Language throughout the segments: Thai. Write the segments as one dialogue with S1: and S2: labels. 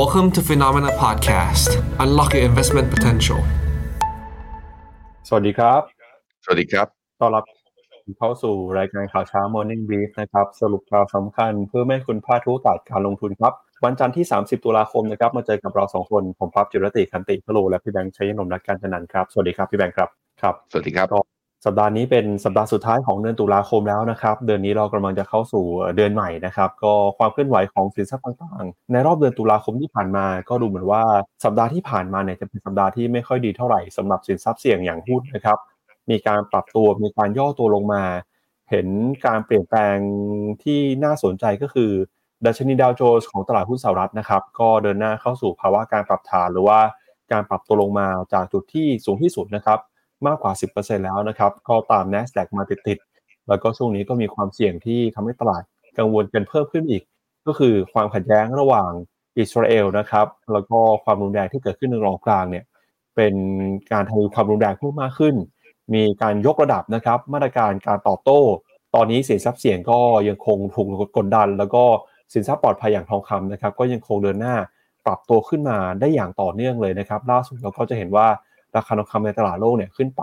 S1: Welcome to Phenomena Podcast. Unlock your investment potential.
S2: สวัสดีครับ
S3: สวัสดีครับ
S2: ต้อนรับเข้าสู่รายการข่าวเช้า Morning Brief นะครับ สรุปข่าวสำคัญเพื่อไม่ให้คุณพลาดทุกโอกาสการลงทุนครับ วันจันทร์ที่ 30 ตุลาคมนะครับ มาเจอกับเราสองคน ผมพับจิรติคันติพโลและพี่แบงค์ชัยนนท์นักการจันนันท์ครับ สวัสดีครับพี่แบงค์ครับ ครับ
S3: สวัสดีครับ
S2: ก็ สัปดาห์นี้เป็นสัปดาห์สุดท้ายของเดือนตุลาคมแล้วนะครับ เดือนนี้เรากำลังจะเข้าสู่เดือนใหม่นะครับ ก็ความเคลื่อนไหวของสินทรัพย์ต่างๆ ในรอบเดือนตุลาคมที่ผ่านมา ก็ดูเหมือนว่าสัปดาห์ที่ผ่านมาเนี่ยจะเป็นสัปดาห์ที่ไม่ค่อยดีเท่าไหร่สำหรับสินทรัพย์เสี่ยงอย่างหุ้นนะครับ มีการปรับตัวมีการย่อตัวลงมา เห็นการเปลี่ยนแปลงที่น่าสนใจก็คือดัชนีดาวโจนส์ของตลาดหุ้นสหรัฐนะครับ ก็เดินหน้าเข้าสู่ภาวะการปรับฐานหรือว่าการปรับตัวลงมาจากจุดที่สูงที่สุดนะครับ มากกว่า 10%แล้วนะครับก็ตาม NASDAQ มาติดๆแล้วก็ช่วงนี้ก็มีความเสี่ยงที่ทำให้ตลาดกังวลกันเพิ่มขึ้นอีก ก็คือความขัดแย้งระหว่างอิสราเอลนะครับแล้วก็ความรุนแรงที่เกิดขึ้นในรองกลางเนี่ยเป็นการทวีความรุนแรงเพิ่มมากขึ้น มีการยกระดับนะครับมาตรการการตอบโต้ ตอนนี้สินทรัพย์เสี่ยงก็ยังคงถูกกดดัน แล้วก็สินทรัพย์ปลอดภัยอย่างทองคำนะครับก็ยังคงเดินหน้าปรับตัวขึ้นมาได้อย่างต่อเนื่องเลยนะครับ ล่าสุดเราก็จะเห็นว่า ราคาทองคำในตลาดโลกเนี่ยขึ้นไป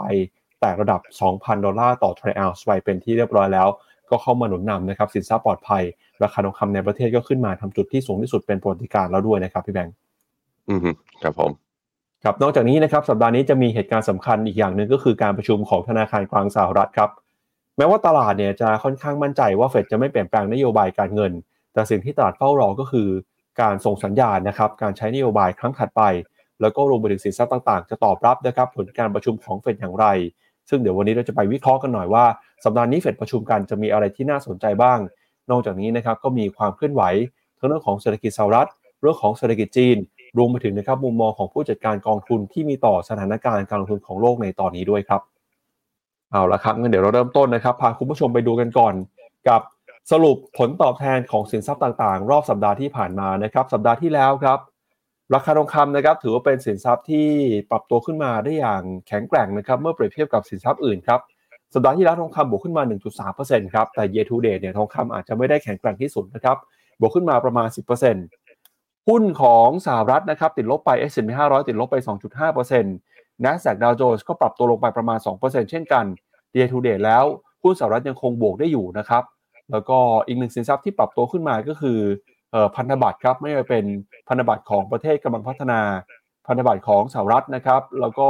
S2: แต่ระดับ 2,000 ดอลลาร์ต่อทรัลล์ไปเป็นที่เรียบร้อยแล้ว ก็เข้ามาหนุนนำนะครับสินทรัพย์ปลอดภัย ราคาทองคำในประเทศก็ขึ้นมาทำจุดที่สูงที่สุดเป็นประวัติการแล้วด้วยนะครับพี่แบงค์
S3: อืมครับผม
S2: ครับนอกจากนี้นะครับสัปดาห์นี้จะมีเหตุการณ์สำคัญอีกอย่างหนึ่งก็คือการประชุมของธนาคารกลางสหรัฐครับแม้ว่าตลาดเนี่ยจะค่อนข้างมั่นใจว่าเฟดจะไม่เปลี่ยนแปลงนโยบายการเงิน แต่สิ่งที่ตลาดเฝ้ารอก็คือ การส่งสัญญาณนะครับการใช้นโยบายครั้งถัดไป แล้วก็รวมไปถึงสินทรัพย์ต่างๆ จะตอบรับนะครับผลการประชุมของเฟดอย่างไร ซึ่งเดี๋ยววันนี้เราจะไปวิเคราะห์กันหน่อยว่าสัปดาห์นี้เฟดประชุมกันจะมีอะไรที่น่าสนใจบ้าง นอกจากนี้นะครับก็มีความเคลื่อนไหวทั้งเรื่องของเศรษฐกิจสหรัฐ เรื่องของเศรษฐกิจจีน รวมไปถึงนะครับมุมมองของผู้จัดการกองทุนที่มีต่อสถานการณ์การลงทุนของโลกในตอนนี้ด้วยครับเอาละครับงั้นเดี๋ยวเราเริ่มต้นนะครับพาคุณผู้ชมไปดูกันก่อน กับสรุปผลตอบแทนของสินทรัพย์ต่างๆ รอบสัปดาห์ที่ผ่านมานะครับ สัปดาห์ที่แล้วครับ ราคาทองคำนะครับถือว่าเป็นสินทรัพย์ที่ปรับตัวขึ้นมาได้อย่างแข็งแกร่งนะครับเมื่อเปรียบเทียบกับสินทรัพย์อื่นครับสัปดาห์ที่แล้วทองคำบวกขึ้นมา 1.3%ครับแต่ year to date เนี่ยทองคำอาจจะไม่ได้แข็งแกร่งที่สุดนะครับบวกขึ้นมาประมาณ 10%หุ้นของสหรัฐนะครับติดลบไป S&P 500 ติดลบไป 2.5% NASDAQ Dow Jones ก็ปรับตัวลงไปประมาณ 2%เช่นกัน year to date แล้วหุ้นสหรัฐยังคงบวกได้อยู่นะครับแล้วก็อีกหนึ่งสินทรัพย์ที่ปรับตัวขึ้นมาก็คือ พันธบัตรครับไม่ว่าเป็นพันธบัตรของประเทศกำลังพัฒนา พันธบัตรของสหรัฐนะครับ แล้วก็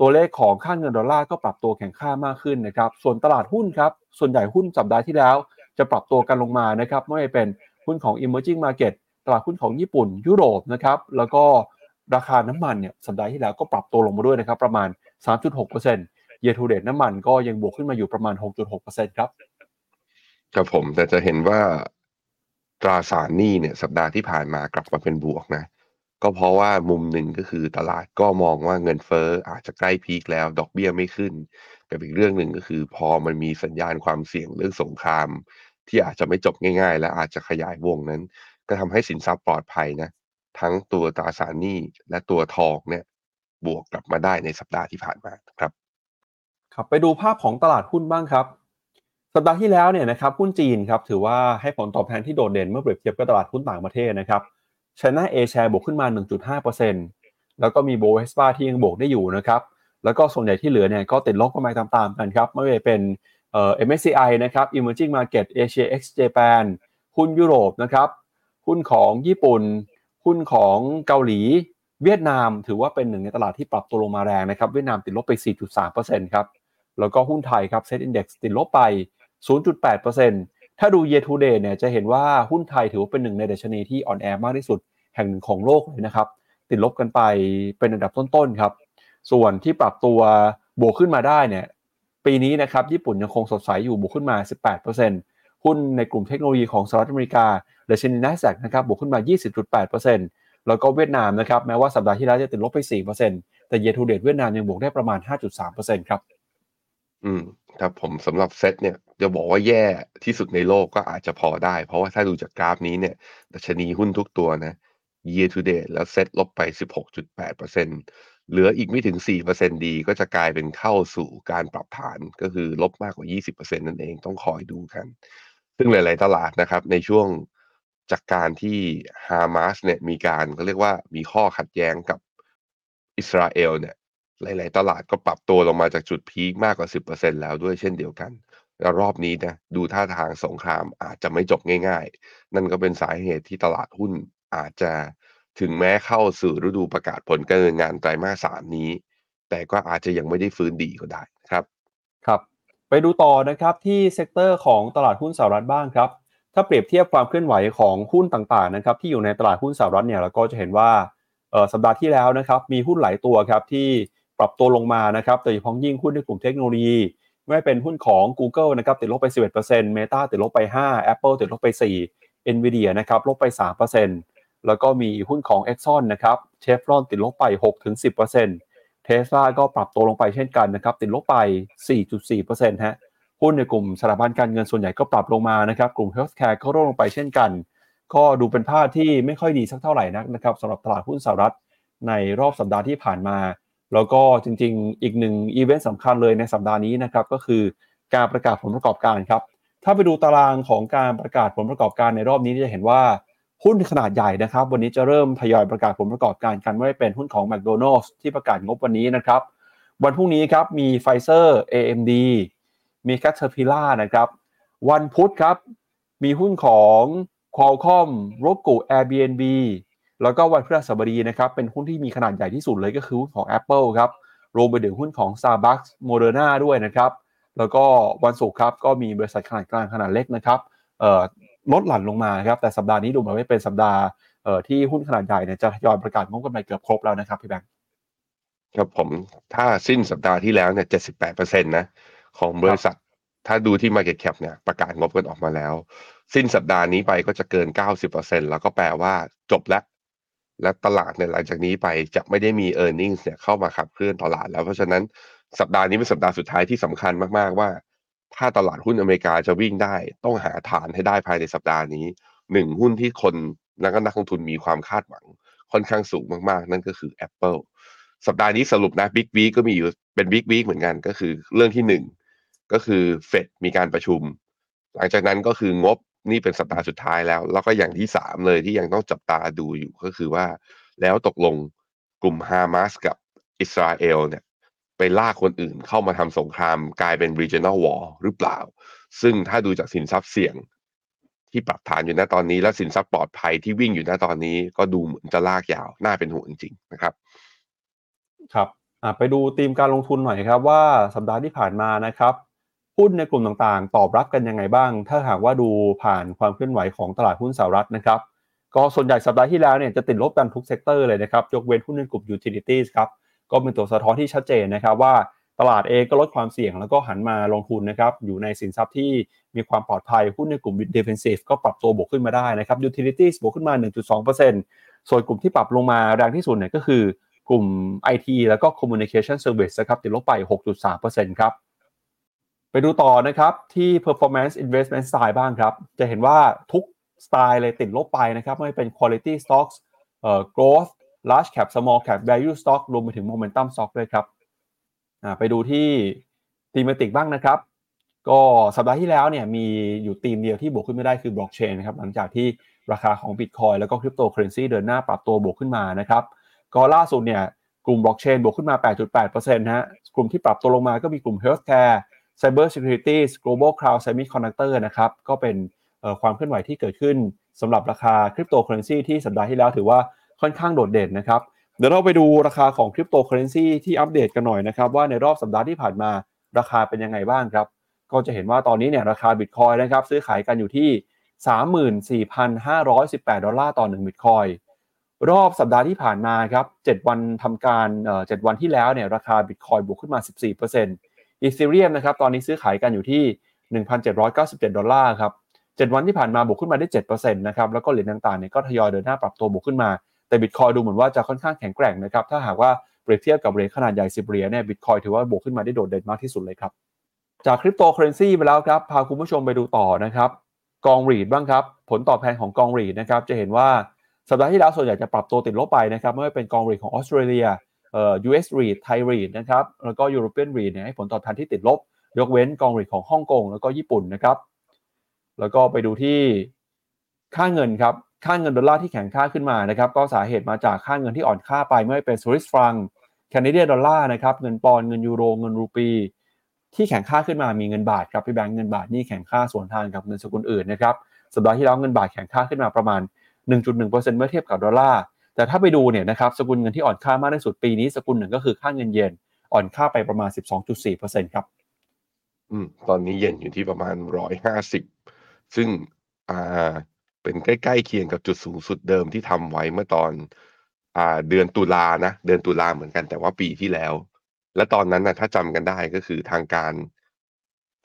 S2: ตัวเลขของค่าเงินดอลลาร์ก็ปรับตัวแข็งค่ามากขึ้นนะครับ ส่วนตลาดหุ้นครับ ส่วนใหญ่หุ้นสัปดาห์ที่แล้ว จะปรับตัวกันลงมานะครับ ไม่ว่าเป็นหุ้นของ emerging market ตลาดหุ้นของญี่ปุ่น ยุโรปนะครับ แล้วก็ราคาน้ำมันเนี่ยสัปดาห์ที่แล้วก็ปรับตัวลงมาด้วยนะครับ ประมาณ 3.6% year to date น้ำมันก็ยังบวกขึ้นมาอยู่ประมาณ 6.6%ครับ
S3: ครับผมแต่จะเห็นว่า ตราสารหนี้เนี่ยสัปดาห์ที่ผ่านมากลับมาเป็นบวกนะ ก็เพราะว่ามุมหนึ่งก็คือตลาดก็มองว่าเงินเฟ้ออาจจะใกล้พีคแล้วดอกเบี้ยไม่ขึ้น กับอีกเรื่องหนึ่งก็คือพอมันมีสัญญาณความเสี่ยงเรื่องสงคราม ที่อาจจะไม่จบง่าย ๆ และอาจจะขยายวงนั้น ก็ทำให้สินทรัพย์ปลอดภัยนะ ทั้งตัวตราสารหนี้และตัวทองเนี่ยบวกกลับมาได้ในสัปดาห์ที่ผ่านมาครับ
S2: ครับไปดูภาพของตลาดหุ้นบ้างครับ สัปดาห์ที่แล้วเนี่ยนะครับหุ้นจีนครับถือว่าให้ผลตอบแทนที่โดดเด่นเมื่อเปรียบเทียบกับตลาดหุ้นต่างประเทศนะครับชนะเอแชร์บวกขึ้นมา 1.5%แล้วก็มีโบเวสปาที่ยังบวกได้อยู่นะครับแล้วก็ส่วนใหญ่ที่เหลือเนี่ยก็ติดลบกันไปตามๆกันครับไม่ว่าเป็นเอ่อ MSCI นะครับ Emerging Market Asia X Japan หุ้นยุโรปนะครับหุ้นของญี่ปุ่น หุ้นของเกาหลี เวียดนามถือว่าเป็นหนึ่งในตลาดที่ปรับตัวลงมาแรงนะครับเวียดนามติดลบไป 4.3%ครับแล้วก็หุ้นไทยครับ Set Index ติดลบไป 0.8%ถ้าดู year to date เนี่ยจะเห็นว่าหุ้นไทยถือว่าเป็นหนึ่งในดัชนีที่อ่อนแอมากที่สุดแห่งหนึ่งของโลกเลยนะครับ ติดลบกันไปเป็นอันดับต้นๆครับ ส่วนที่ปรับตัวบวกขึ้นมาได้เนี่ยปีนี้นะครับญี่ปุ่นยังคงสดใสอยู่บวกขึ้นมา 18%หุ้นในกลุ่มเทคโนโลยีของสหรัฐอเมริกาดัชนี NASDAQ นะครับบวกขึ้นมา 20.8%แล้วก็เวียดนามนะครับแม้ว่าสัปดาห์ที่แล้วจะติดลบไป 4%แต่ year to date เวียดนามยังบวกได้ประมาณ 5.3%ครับ
S3: อืมครับผมสำหรับเซตเนี่ย จะบอกว่าแย่ที่สุดในโลกก็อาจจะพอได้ เพราะว่าถ้าดูจากกราฟนี้เนี่ยดัชนีหุ้นทุกตัวนะ year to date แล้วเซ็ตลบไป 16.8%เหลืออีกไม่ถึง 4%ดีก็จะกลายเป็นเข้าสู่การปรับฐานก็คือลบมากกว่า 20%นั่นเองต้องคอยดูกัน ซึ่งหลาย ๆ ตลาดนะครับในช่วงจากการที่ฮามาสเนี่ยมีการก็เรียกว่ามีข้อขัดแย้งกับอิสราเอลเนี่ยหลาย ๆ ตลาดก็ปรับตัวลงมาจากจุดพีคมากกว่า 10%แล้วด้วยเช่นเดียวกัน รอบนี้นะดูท่าทางสงครามอาจจะไม่จบง่าย ๆ นั่นก็เป็นสาเหตุที่ตลาดหุ้นอาจจะถึงแม้เข้าสู่ฤดูประกาศผลการเงินงานไตรมาสสามนี้ แต่ก็อาจจะยังไม่ได้ฟื้นดีก็ได้ครับ
S2: ครับ ไปดูต่อนะครับที่ sector ของตลาดหุ้นสหรัฐบ้างครับ ถ้าเปรียบเทียบความเคลื่อนไหวของหุ้นต่างๆนะครับที่อยู่ในตลาดหุ้นสหรัฐเนี่ยเราก็จะเห็นว่าสัปดาห์ที่แล้วนะครับมีหุ้นหลายตัวครับที่ปรับตัวลงมานะครับโดยเฉพาะยิ่งหุ้นในกลุ่มเทคโนโลยี ไม่เป็นหุ้นของ Google นะครับติดลบไป 11% Meta ติดลบไป 5 Apple ติดลบไป 4 Nvidia นะครับลบไป 3%แล้วก็มีหุ้นของ Exxon นะครับเชฟรอนติดลบไป 6-10%เทสลาก็ปรับตัวลงไปเช่นกันนะครับติดลบไป 4.4%ฮะหุ้นในกลุ่มสถาบันการเงินส่วนใหญ่ก็ปรับลงมานะครับกลุ่ม Healthcare ก็ร่วงลงไปเช่นกัน ก็ดูเป็นภาพที่ไม่ค่อยดีสักเท่าไหร่นักนะครับสำหรับตลาดหุ้นสหรัฐในรอบสัปดาห์ที่ผ่านมา แล้วก็จริงๆ อีกหนึ่งอีเวนต์สำคัญเลยในสัปดาห์นี้นะครับก็คือการประกาศผลประกอบการครับ ถ้าไปดูตารางของการประกาศผลประกอบการในรอบนี้จะเห็นว่าหุ้นขนาดใหญ่นะครับ วันนี้จะเริ่มทยอยประกาศผลประกอบการกันไม่เป็นหุ้นของ McDonald's ที่ประกาศงบวันนี้นะครับ วันพรุ่งนี้ครับมี Pfizer AMD มี Caterpillar นะครับ วันพุธครับ มีหุ้นของ Qualcomm Roku Airbnb แล้วก็วันพฤหัสบดีนะครับเป็นหุ้นที่มีขนาดใหญ่ที่สุดเลยก็คือหุ้นของ Apple ครับรวมไปถึงหุ้นของ Starbucks Moderna ด้วยนะครับ แล้วก็วันศุกร์ครับก็มีบริษัทขนาดกลางขนาดเล็กนะครับลดหลั่นลงมาครับแต่สัปดาห์นี้ดูเหมือนว่าเป็นสัปดาห์ที่หุ้นขนาดใหญ่เนี่ยจะยอมประกาศงบกำไรเกือบครบแล้วนะครับพี่แบงค์
S3: ครับผมถ้าสิ้นสัปดาห์ที่แล้วเนี่ยเจ็ดสิบแปดเปอร์เซ็นต์นะของบริษัท ถ้าดูที่ Market Cap เนี่ยประกาศงบกันออกมาแล้ว สิ้นสัปดาห์นี้ไปก็จะเกินเก้าสิบเปอร์เซ็นแล้วก็แปลว่าจบแล้ว และตลาดในหลังจากนี้ไปจะไม่ได้มี e a r n i n g เนี่ยเข้ามาขับเคลื่อนตลาดแล้วเพราะฉะนั้นสัปดาห์นี้เป็นสัปดาห์สุดท้ายที่สำคัญมาก ๆ ว่า ถ้าตลาดหุ้นอเมริกาจะวิ่งได้ ต้องหาฐานให้ได้ภายในสัปดาห์นี้หนึ่งหุ้นที่คนนักนักลงทุนมีความคาดหวัง ค่อนข้างสูงมากๆ นั่นก็คือ Apple สัปดาห์นี้สรุปนะบิ๊กวีก็มีอยู่เป็นบิ๊กวีเหมือนกันก็คือเรื่องที่หนึ่งก็คือเฟดมีการประชุม หลังจากนั้นก็คืองบ นี่เป็นสัปดาห์สุดท้ายแล้ว แล้วก็อย่างที่สามเลยที่ยังต้องจับตาดูอยู่ก็คือว่า แล้วตกลงกลุ่มฮามาสกับอิสราเอลเนี่ยไปลากคนอื่นเข้ามาทำสงครามกลายเป็น regional war หรือเปล่า ซึ่งถ้าดูจากสินทรัพย์เสี่ยงที่ปรับฐานอยู่ณตอนนี้ และสินทรัพย์ปลอดภัยที่วิ่งอยู่ณตอนนี้ก็ดูเหมือนจะลากยาว น่าเป็นห่วงจริงๆนะครับ
S2: ครับไปดูธีมการลงทุนหน่อยครับว่าสัปดาห์ที่ผ่านมานะครับ หุ้นในกลุ่มต่างๆ ตอบรับกันยังไงบ้าง ถ้าหากว่าดูผ่านความเคลื่อนไหวของตลาดหุ้นสหรัฐนะครับ ก็ส่วนใหญ่สัปดาห์ที่แล้วเนี่ยจะติดลบกันทุก sector เลยนะครับ ยกเว้นหุ้นในกลุ่ม utilities ครับ ก็เป็นตัวสะท้อนที่ชัดเจนนะครับว่าตลาดเองก็ลดความเสี่ยงแล้วก็หันมาลงทุนนะครับ อยู่ในสินทรัพย์ที่มีความปลอดภัย หุ้นในกลุ่ม defensive ก็ปรับตัวบวกขึ้นมาได้นะครับ utilities บวกขึ้นมา 1.2%ส่วนกลุ่มที่ปรับลงมาแรงที่สุดเนี่ยก็คือกลุ่ม IT แล้วก็ communication service นะครับติดลบไป 6.3%ครับ ไปดูต่อนะครับที่ performance investment style บ้างครับ จะเห็นว่าทุกสไตล์เลยติดลบไปนะครับไม่เป็น quality stocks เอ่อ growth large cap small cap value stock รวมไปถึง momentum stock ด้วยครับไปดูที่ thematic บ้างนะครับ ก็สัปดาห์ที่แล้วเนี่ยมีอยู่ทีมเดียวที่บวกขึ้นมาได้คือบล็อกเชนนะครับหลังจากที่ราคาของ Bitcoin แล้วก็คริปโตเคอเรนซีเดินหน้าปรับตัวบวกขึ้นมานะครับ ก็ล่าสุดเนี่ยกลุ่มบล็อกเชนบวกขึ้นมา 8.8%ฮะกลุ่มที่ปรับตัวลงมาก็มีกลุ่ม Healthcare Cyber Security Global Cloud Semiconductor นะครับก็เป็นความเคลื่อนไหวที่เกิดขึ้นสำหรับราคาคริปโตเคอเรนซีที่สัปดาห์ที่แล้วถือว่าค่อนข้างโดดเด่นนะครับเดี๋ยวเราไปดูราคาของคริปโตเคอเรนซีที่อัปเดตกันหน่อยนะครับว่าในรอบสัปดาห์ที่ผ่านมาราคาเป็นยังไงบ้างครับ ก็จะเห็นว่าตอนนี้เนี่ยราคาบิตคอยนะครับซื้อขายกันอยู่ที่ 34,518 ดอลลาร์ต่อ1บิตคอยรอบสัปดาห์ที่ผ่านมาครับ7วันทำการเอ่อ7วันที่แล้วเนี่ยราคาบิตคอยบวกขึ้นมา 14% อีเธเรียมนะครับตอนนี้ซื้อขายกันอยู่ที่ 1,797 ดอลลาร์ครับ7วันที่ผ่านมาบวกขึ้นมาได้7%นะครับแล้วก็เหรียญต่างๆเนี่ยก็ทยอยเดินหน้าปรับตัวบวกขึ้นมาแต่บิตคอยดูเหมือนว่าจะค่อนข้างแข็งแกร่งนะครับถ้าหากว่าเปรียบเทียบกับเหรียญขนาดใหญ่10เหรียญเนี่ยบิตคอยถือว่าบวกขึ้นมาได้โดดเด่นมากที่สุดเลยครับจากคริปโตเคอเรนซีไปแล้วครับพาคุณผู้ชมไปดูต่อนะครับกอง REIT บ้างครับผลตอบแทนของกอง REIT นะครับจะเห็นว่าสัปดาห์ที่แล้วส่วนใหญ่จะปรับตัวติดลบไปนะครับไม่ว่าเป็นกอง REIT ของออสเตรเลีย US REIT ไทย REIT นะครับแล้วก็ European REIT เนี่ยให้ผลตอบแทนที่ติดลบ ยกเว้นกองรีดของฮ่องกงแล้วก็ญี่ปุ่นนะครับแล้วก็ไปดูที่ค่าเงินครับค่าเงินดอลลาร์ที่แข็งค่าขึ้นมานะครับก็สาเหตุมาจากค่าเงินที่อ่อนค่าไปไม่ว่าเป็นสวิสฟรังแคนาเดียดอลลาร์นะครับเงินปอนด์เงินยูโรเงินรูปี ที่แข็งค่าขึ้นมามีเงินบาทครับพี่แบงค์เงินบาทนี่แข็งค่าส่วนทางกับเงินสกุลอื่นนะครับสัปดาห์ที่แล้วเงินบาทแข็งค่าขึ้นมาประมาณ 1.1%เมื่อเทียบกับดอลลาร์ แต่ถ้าไปดูเนี่ยนะครับสกุลเงินที่อ่อนค่ามากที่สุดปีนี้สกุลหนึ่งก็คือค่าเงินเยนอ่อนค่าไปประมาณ 12.4%ครับ
S3: อืมตอนนี้เย็นอยู่ที่ประมาณร้อยห้าสิบซึ่งอ่าเป็นใกล้ๆเคียงกับจุดสูงสุดเดิมที่ทำไว้เมื่อตอนอ่าเดือนตุลานะ เดือนตุลาเหมือนกันแต่ว่าปีที่แล้ว และตอนนั้นนะถ้าจำกันได้ก็คือทางการ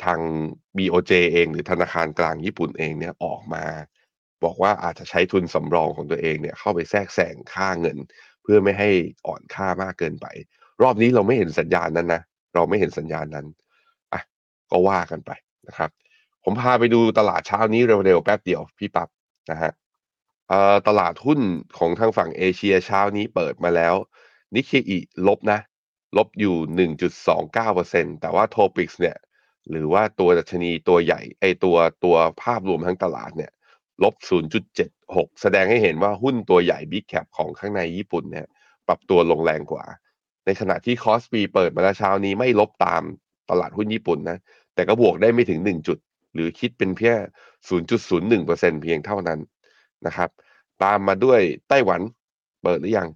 S3: ทาง BOJ เอง หรือธนาคารกลางญี่ปุ่นเองเนี่ยออกมา บอกว่าอาจจะใช้ทุนสำรองของตัวเองเนี่ยเข้าไปแทรกแซงค่าเงิน เพื่อไม่ให้อ่อนค่ามากเกินไป รอบนี้เราไม่เห็นสัญญาณนั้นนะเราไม่เห็นสัญญาณนั้นอะก็ว่ากันไปนะครับ ผมพาไปดูตลาดเช้านี้เร็วๆแป๊บเดียวพี่ปับ๊บนะฮะเอ่อตลาดหุ้นของทางฝั่งเอเชียเช้านี้เปิดมาแล้วนิเคอิลบนะ ลบอยู่ 1.29%แต่ว่าโทปิกส์เนี่ย หรือว่าตัวดัชนีตัวใหญ่ไอตัวตัวภาพรวมทั้งตลาดเนี่ย ลบ 0.76 แสดงให้เห็นว่าหุ้นตัวใหญ่ Big Cap ของข้างในญี่ปุ่นเนี่ยปรับตัวลงแรงกว่า ในขณะที่คอสปีเปิดมาแล้วเช้านี้ไม่ลบตามตลาดหุ้นญี่ปุ่นนะ แต่ก็บวกได้ไม่ถึง 1 จุด หรือคิดเป็นเพียง0.01%เพียงเท่านั้นนะครับ ตามมาด้วยไต้หวันเปิดหรือยัง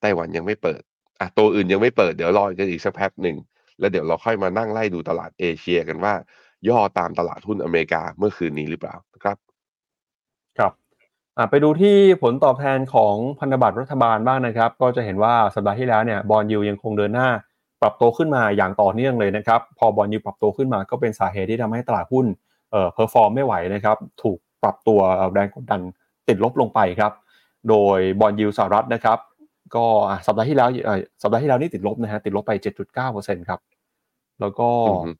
S3: ไต้หวันยังไม่เปิดอะตัวอื่นยังไม่เปิดเดี๋ยวรอกันอีกสักแป๊บหนึ่งแล้วเดี๋ยวเราค่อยมานั่งไล่ดูตลาดเอเชียกันว่า ย่อตามตลาดหุ้นอเมริกาเมื่อคืนนี้หรือเปล่านะครับ
S2: ไปดูที่ผลตอบแทนของพันธบัตรรัฐบาลบ้างนะครับ ก็จะเห็นว่าสัปดาห์ที่แล้วเนี่ย bond yield ยังคงเดินหน้า ปรับตัวขึ้นมาอย่างต่อเนื่องเลยนะครับ พอ bond yield ปรับตัวขึ้นมาก็เป็นสาเหตุที่ทำให้ตลาดหุ้นเอ่อ perform ไม่ไหวนะครับ ถูกปรับตัวแรงกดดันติดลบลงไปครับ โดยบอลยูสหรัฐนะครับ ก็อะสัปดาห์ที่แล้วเอ่อสัปดาห์ที่แล้วนี่ติดลบนะฮะติดลบไป 7.9%ครับ แล้วก็
S3: อือฮึ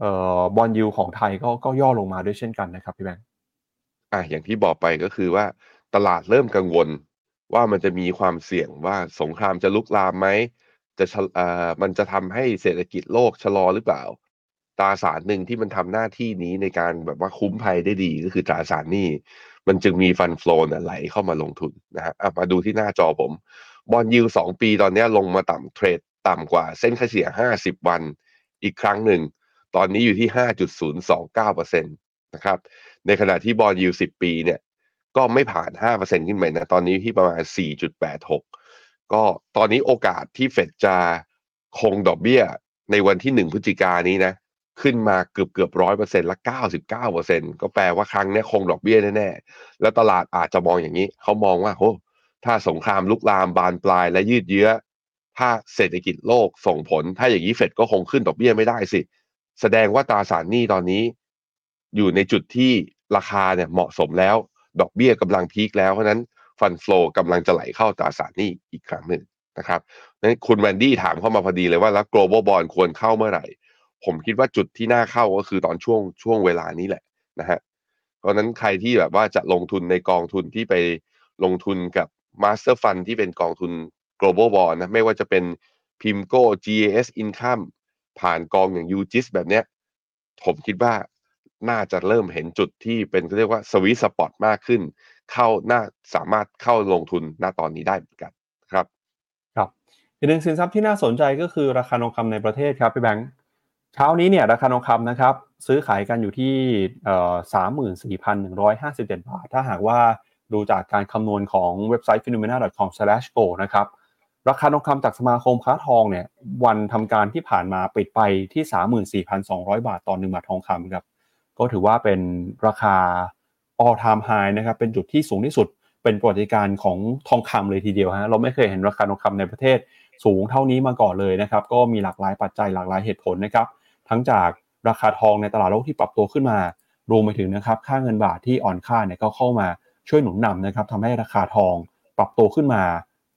S2: เอ่อบอลยูของไทยก็ก็ย่อลงมาด้วยเช่นกันนะครับพี่แบงค์
S3: อะอย่างที่บอกไปก็คือว่าตลาดเริ่มกังวล ว่ามันจะมีความเสี่ยงว่าสงครามจะลุกลามไหมจะชะเอ่อมันจะทำให้เศรษฐกิจโลกชะลอหรือเปล่า ตราสารหนึ่งที่มันทำหน้าที่นี้ในการแบบว่าคุ้มภัยได้ดีก็คือตราสารหนี้ มันจึงมีฟันฟลอนไหลเข้ามาลงทุนนะฮะอะมาดูที่หน้าจอผม บอลยิวสองปีตอนเนี้ยลงมาต่ำเทรดต่ำกว่าเส้นค่าเฉลี่ยห้าสิบวันอีกครั้งหนึ่ง ตอนนี้อยู่ที่ห้าจุดศูนย์สองเก้าเปอร์เซ็นตนะครับ ในขณะที่บอลยิวสิบปีเนี่ยก็ไม่ผ่านห้าเปอร์เซ็นขึ้นไปนะ ตอนนี้ที่ประมาณสี่จุดแปดหกก็ตอนนี้โอกาสที่เฟดจะคงดอกเบี้ยในวันที่หนึ่งพฤศจิกายนนี้นะ ขึ้นมาเกือบเกือบร้อยเปอร์เซ็นต์ละเก้าสิบเก้าเปอร์เซ็นก็แปลว่าครั้งนี้คงดอกเบี้ยแน่ๆ แล้วตลาดอาจจะมองอย่างนี้ เขามองว่าโอ้ถ้าสงครามลุกลามบานปลายและยืดเยื้อ ถ้าเศรษฐกิจโลกส่งผล ถ้าอย่างนี้เฟดก็คงขึ้นดอกเบี้ยไม่ได้สิ แสดงว่าตราสารหนี้ตอนนี้ อยู่ในจุดที่ ราคาเนี่ยเหมาะสมแล้ว ดอกเบี้ยกำลังพีคแล้วเพราะนั้นฟันฟลอกำลังจะไหลเข้าตราสารหนี้อีกครั้งหนึ่งนะครับนั้นคุณแวนดี้ถามเข้ามาพอดีเลยว่าแล้ว global bond ควรเข้าเมื่อไหร่ ผมคิดว่าจุดที่น่าเข้าก็คือตอนช่วงช่วงเวลานี้แหละนะฮะเพราะฉะนั้นใครที่แบบว่าจะลงทุนในกองทุนที่ไปลงทุนกับ Master Fund ที่เป็นกองทุน global bond นะไม่ว่าจะเป็น PIMCO GAS Income ผ่านกองอย่าง UGIS แบบเนี้ยผมคิดว่า น่าจะเริ่มเห็นจุดที่เป็นเขาเรียกว่าสวิสปอตมากขึ้น เข้าน่าสามารถเข้าลงทุนณตอนนี้ได้เหมือนกันครับ
S2: ครับอีกหนึ่งสินทรัพย์ที่น่าสนใจก็คือราคาทองคำในประเทศครับพี่แบงค์เช้านี้เนี่ยราคาทองคำนะครับ ซื้อขายกันอยู่ที่สามหมื่นสี่พันหนึ่งร้อยห้าสิบเจ็ดบาท ถ้าหากว่าดูจากการคำนวณของเว็บไซต์ phenomena.com/go นะครับราคาทองคำจากสมาคมค้าทองเนี่ยวันทำการที่ผ่านมาปิดไปที่ 34,200 บาทต่อหนึ่งบาททองคำครับ ก็ถือว่าเป็นราคา all time high นะครับ เป็นจุดที่สูงที่สุด เป็นประวัติการของทองคำเลยทีเดียวฮะ เราไม่เคยเห็นราคาทองคำในประเทศสูงเท่านี้มาก่อนเลยนะครับ ก็มีหลากหลายปัจจัยหลากหลายเหตุผลนะครับ ทั้งจากราคาทองในตลาดโลกที่ปรับตัวขึ้นมา รวมไปถึงนะครับ ค่าเงินบาทที่อ่อนค่าเนี่ยก็เข้ามาช่วยหนุนนำนะครับทำให้ราคาทองปรับตัวขึ้นมา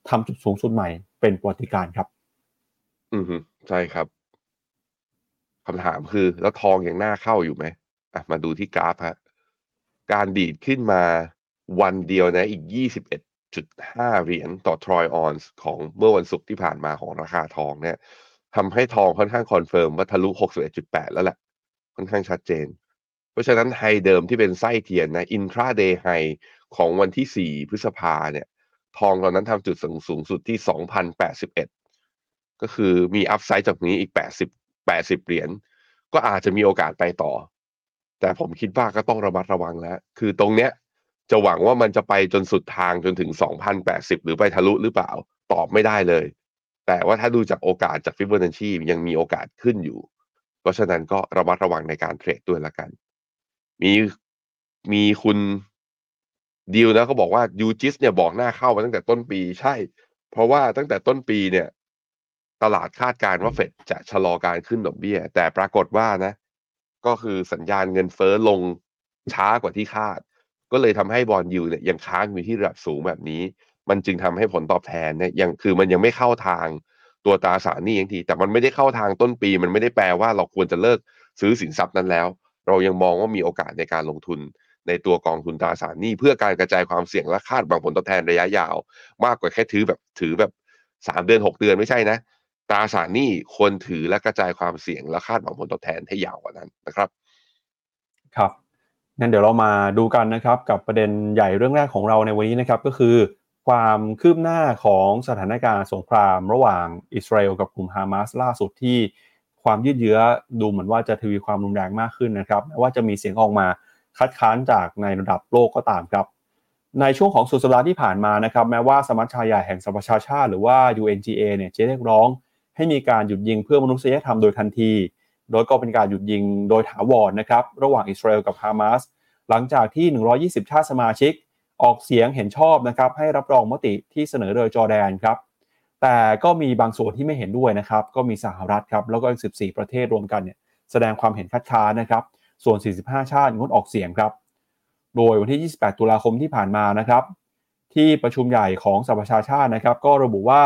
S2: ทำจุดสูงสุดใหม่เป็นประวัติการครับ
S3: อือฮึใช่ครับคำถามคือแล้วทองยังน่าเข้าอยู่ไหม อะมาดูที่กราฟฮะการดีดขึ้นมาวันเดียวนะอีก 21.5 เหรียญต่อทรอยออนซ์ของเมื่อวันศุกร์ที่ผ่านมาของราคาทองเนี่ยทำให้ทองค่อนข้าง confirm ว่าทะลุ 61.8 แล้วแหละ ค่อนข้างชัดเจน เพราะฉะนั้น high เดิมที่เป็นไส้เทียนนะ intraday high ของวันที่ 4 พฤษภาเนี่ย ทองตอนนั้นทำจุดสูงสูงสุดที่ 2,081 ก็คือมีอัพไซด์จากนี้อีก 80 80 เหรียญก็อาจจะมีโอกาสไปต่อ แต่ผมคิดว่าก็ต้องระมัดระวังแล้ว คือตรงเนี้ยจะหวังว่ามันจะไปจนสุดทางจนถึง 2,080 หรือไปทะลุหรือเปล่า ตอบไม่ได้เลย แต่ว่าถ้าดูจากโอกาสจากฟิบเบอร์นัชชียังมีโอกาสขึ้นอยู่ เพราะฉะนั้นก็ระมัดระวังในการเทรดด้วยละกัน มีมีคุณดีลนะเขาบอกว่ายูจิสเนี่ยบอกหน้าเข้ามาตั้งแต่ต้นปีใช่ เพราะว่าตั้งแต่ต้นปีเนี่ย ตลาดคาดการณ์ว่าเฟดจะชะลอการขึ้นดอกเบี้ย แต่ปรากฏว่านะ ก็คือสัญญาณเงินเฟ้อลงช้ากว่าที่คาด ก็เลยทำให้บอลยูเนี่ยยังค้างอยู่ที่ระดับสูงแบบนี้ มันจึงทำให้ผลตอบแทนเนี่ยยังคือมันยังไม่เข้าทางตัวตราสารหนี้ย่างที แต่มันไม่ได้เข้าทางต้นปี มันไม่ได้แปลว่าเราควรจะเลิกซื้อสินทรัพย์นั้นแล้ว เรายังมองว่ามีโอกาสในการลงทุนในตัวกองทุนตราสารหนี้เพื่อการกระจายความเสี่ยงและคาดหวังผลตอบแทนระยะยาว มากกว่าแค่ถือแบบถือแบบสามเดือนหกเดือนไม่ใช่นะ ตราสารหนี้ควรถือและกระจายความเสี่ยงและคาดหวังผลตอบแทนให้ยาวกว่านั้นนะครับ
S2: ครับงั้นเดี๋ยวเรามาดูกันนะครับ กับประเด็นใหญ่เรื่องแรกของเราในวันนี้นะครับ ก็คือ ความคืบหน้าของสถานการณ์สงครามระหว่างอิสราเอลกับกลุ่มฮามาสล่าสุดที่ความยืดเยื้อดูเหมือนว่าจะทวีความรุนแรงมากขึ้นนะครับว่าจะมีเสียงออกมาคัดค้านจากในระดับโลกก็ตามครับ ในช่วงของสุดสัปดาห์ที่ผ่านมานะครับ แม้ว่าสมัชชาใหญ่แห่งสหประชาชาติหรือว่า UNGA เนี่ยจะเรียกร้อง ให้มีการหยุดยิงเพื่อมนุษยธรรมโดยทันที โดยก็เป็นการหยุดยิงโดยถาวรนะครับระหว่างอิสราเอลกับฮามาสหลังจากที่ 120 ชาติสมาชิก ออกเสียงเห็นชอบนะครับให้รับรองมติที่เสนอโดยจอแดนครับแต่ก็มีบางส่วนที่ไม่เห็นด้วยนะครับก็มีสหรัฐครับแล้วก็อีก 14 ประเทศรวมกันเนี่ยแสดงความเห็นคัดค้านนะครับส่วน 45 ชาติงดออกเสียงครับ โดยวันที่ 28 ตุลาคมที่ผ่านมานะครับ ที่ประชุมใหญ่ของสหประชาชาตินะครับ ก็ระบุว่า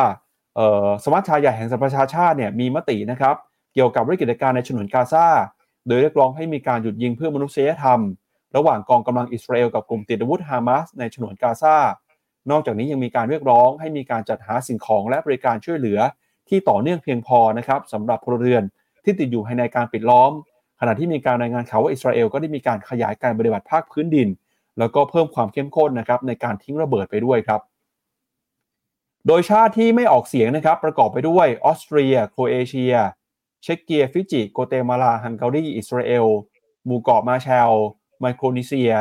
S2: สมัชชาใหญ่แห่งสหประชาชาติเนี่ยมีมตินะครับเกี่ยวกับวิกฤตการณ์ในฉนวนกาซาโดยเรียกร้องให้มีการหยุดยิงเพื่อมนุษยธรรม ระหว่างกองกำลังอิสราเอลกับกลุ่มติดอาวุธฮามาสในฉนวนกาซานอกจากนี้ยังมีการเรียกร้องให้มีการจัดหาสิ่งของและบริการช่วยเหลือ ที่ต่อเนื่องเพียงพอนะครับสำหรับพลเรือนที่ติดอยู่ภายในการปิดล้อม ขณะที่มีการรายงานข่าวว่าอิสราเอลก็ได้มีการขยายการปฏิบัติภาคพื้นดิน แล้วก็เพิ่มความเข้มข้นนะครับในการทิ้งระเบิดไปด้วยครับ โดยชาติที่ไม่ออกเสียงนะครับประกอบไปด้วยออสเตรีย โครเอเชีย เช็กเกีย ฟิจิ กัวเตมาลา ฮังการี อิสราเอล หมู่เกาะมาร์แชลล์ ไมโครนีเซีย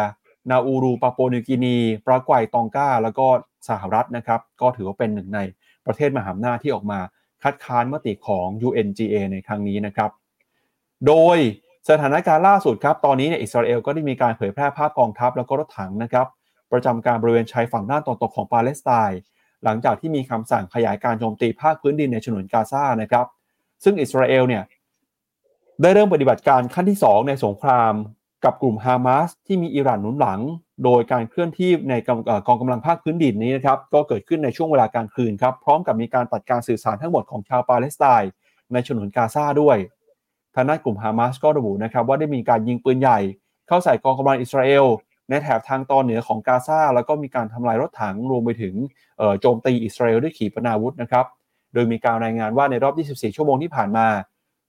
S2: นาอูรู ปาโปนิวกินี ปรากวัย ตองกา แล้วก็สหรัฐนะครับ ก็ถือว่าเป็นหนึ่งในประเทศมหาอำนาจที่ออกมาคัดค้านมติของ UNGA ในครั้งนี้นะครับ โดยสถานการณ์ล่าสุดครับ ตอนนี้เนี่ยอิสราเอลก็ได้มีการเผยแพร่ภาพกองทัพแล้วก็รถถังนะครับ ประจำการบริเวณชายฝั่งด้านตะวันตกของปาเลสไตน์ หลังจากที่มีคำสั่งขยายการโจมตีภาคพื้นดินในฉนวนกาซานะครับ ซึ่งอิสราเอลเนี่ยได้เริ่มปฏิบัติการขั้นที่ 2 ในสงครามกับกลุ่มฮามาสที่มีอิหร่านหนุนหลัง โดยการเคลื่อนที่ในกองกำลังภาคพื้นดินนี้นะครับก็เกิดขึ้นในช่วงเวลากลางคืนครับพร้อมกับมีการตัดการสื่อสารทั้งหมดของชาวปาเลสไตน์ในฉนวนกาซาด้วยทางด้านกลุ่มฮามาสก็ระบุนะครับว่าได้มีการยิงปืนใหญ่ เข้าใส่กองกำลังอิสราเอล ในแถบทางตอนเหนือของกาซาแล้วก็มีการทำลายรถถังรวมไปถึงโจมตีอิสราเอลด้วยขีปนาวุธนะครับ โดยมีการรายงานว่าในรอบ 24 ชั่วโมงที่ผ่านมา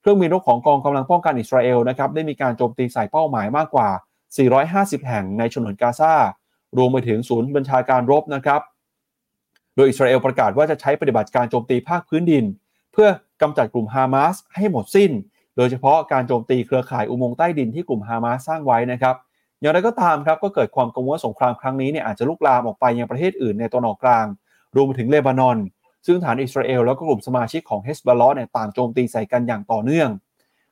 S2: เครื่องบินรบของกองกำลังป้องกันอิสราเอลนะครับได้มีการโจมตีใส่เป้าหมายมากกว่า 450 แห่งในฉนวนกาซารวมไปถึงศูนย์บัญชาการรบนะครับ โดยอิสราเอลประกาศว่าจะใช้ปฏิบัติการโจมตีภาคพื้นดิน เพื่อกำจัดกลุ่มฮามาสให้หมดสิ้น โดยเฉพาะการโจมตีเครือข่ายอุโมงค์ใต้ดินที่กลุ่มฮามาสสร้างไว้นะครับ อย่างไรก็ตามครับก็เกิดความกังวลสงครามครั้งนี้เนี่ยอาจจะลุกลามออกไปยังประเทศอื่นในตะวันออกกลาง รวมไปถึงเลบานอน ซึ่งฐานอิสราเอลแล้วก็กลุ่มสมาชิกของเฮสบอลเนี่ยต่างโจมตีใส่กันอย่างต่อเนื่อง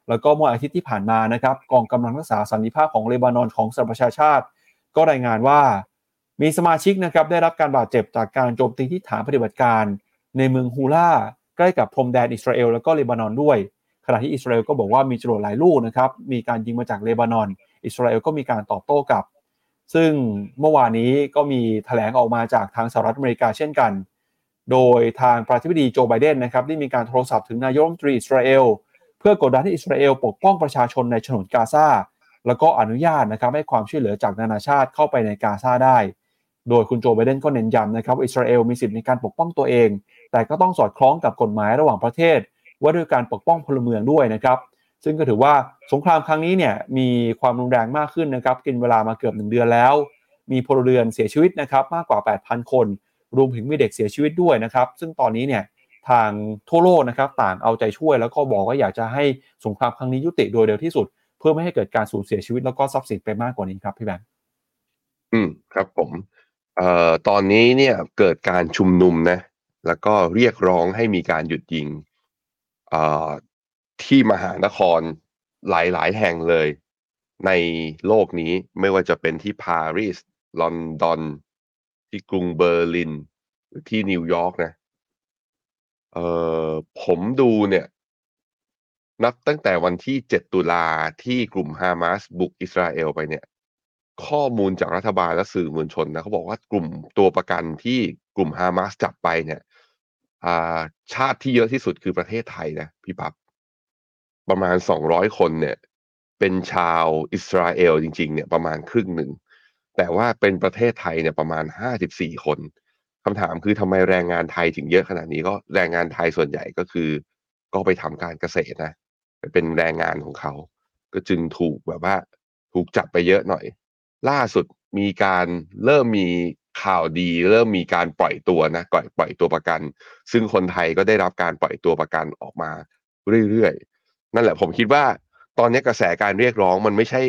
S2: แล้วก็เมื่ออาทิตย์ที่ผ่านมานะครับกองกำลังรักษาสันติภาพของเลบานอนของสหประชาชาติ ก็รายงานว่า มีสมาชิกนะครับได้รับการบาดเจ็บจากการโจมตีที่ฐานปฏิบัติการ ในเมืองฮูล่าใกล้กับพรมแดนอิสราเอลแล้วก็เลบานอนด้วยขณะที่อิสราเอลก็บอกว่ามีจรวดหลายลูกนะครับมีการยิงมาจากเลบานอน อิสราเอลก็มีการตอบโต้กลับ ซึ่งเมื่อวานนี้ก็มีแถลงออกมาจากทางสหรัฐอเมริกาเช่นกัน โดยทางประธานาธิบดีโจไบเดนนะครับได้มีการโทรศัพท์ถึงนายกรัฐมนตรีอิสราเอลเพื่อกดดันให้อิสราเอลปกป้องประชาชนในฉนวนกาซาแล้วก็อนุญาตนะครับให้ความช่วยเหลือจากนานาชาติเข้าไปในกาซาได้ โดยคุณโจไบเดนก็เน้นย้ำนะครับว่าอิสราเอลมีสิทธิในการปกป้องตัวเอง แต่ก็ต้องสอดคล้องกับกฎหมายระหว่างประเทศ ว่าด้วยการปกป้องพลเมืองด้วยนะครับ ซึ่งก็ถือว่าสงครามครั้งนี้เนี่ยมีความรุนแรงมากขึ้นนะครับ กินเวลามาเกือบหนึ่งเดือนแล้ว มีพลเรือนเสียชีวิตนะครับมากกว่า 8,000 คน รวมถึงมีเด็กเสียชีวิตด้วยนะครับ ซึ่งตอนนี้เนี่ยทางทั่วโลกนะครับต่างเอาใจช่วย แล้วก็บอกว่าอยากจะให้สงครามครั้งนี้ยุติโดยเร็วที่สุด เพื่อไม่ให้เกิดการสูญเสียชีวิตแล้วก็ทรัพย์สินไปมากกว่านี้ครับพี่แบงค์
S3: อืมครับผมเอ่อตอนนี้เนี่ยเกิดการชุมนุมนะแล้วก็เรียกร้องให้มีการหยุดยิงเอ่อ ที่มหานครหลายๆ แห่งเลย ในโลกนี้ไม่ว่าจะเป็นที่ปารีสลอนดอน ที่กรุงเบอร์ลิน หรือที่นิวยอร์กนะเออผมดูเนี่ย นับตั้งแต่วันที่ 7 ตุลาที่กลุ่มฮามาสบุกอิสราเอลไปเนี่ย ข้อมูลจากรัฐบาลและสื่อมวลชนนะเขาบอกว่ากลุ่มตัวประกันที่กลุ่มฮามาสจับไปเนี่ยอาชาติที่เยอะที่สุดคือประเทศไทยนะพี่ปับ๊บ ประมาณ200คนเนี่ย เป็นชาวอิสราเอลจริง ๆ เนี่ยประมาณครึ่งหนึ่ง แต่ว่าเป็นประเทศไทยเนี่ยประมาณ54คนคำถามคือทำไมแรงงานไทยถึงเยอะขนาดนี้ก็แรงงานไทยส่วนใหญ่ก็คือ ก็ไปทำการเกษตรนะไปเป็นแรงงานของเขา ก็จึงถูกแบบว่า ถูกจับไปเยอะหน่อย ล่าสุดมีการเริ่มมีข่าวดี เริ่มมีการปล่อยตัวนะปล่อยปล่อยตัวประกัน ซึ่งคนไทยก็ได้รับการปล่อยตัวประกันออกมาเรื่อยๆ นั่นแหละผมคิดว่าตอนนี้กระแสการเรียกร้องมันไม่ใช่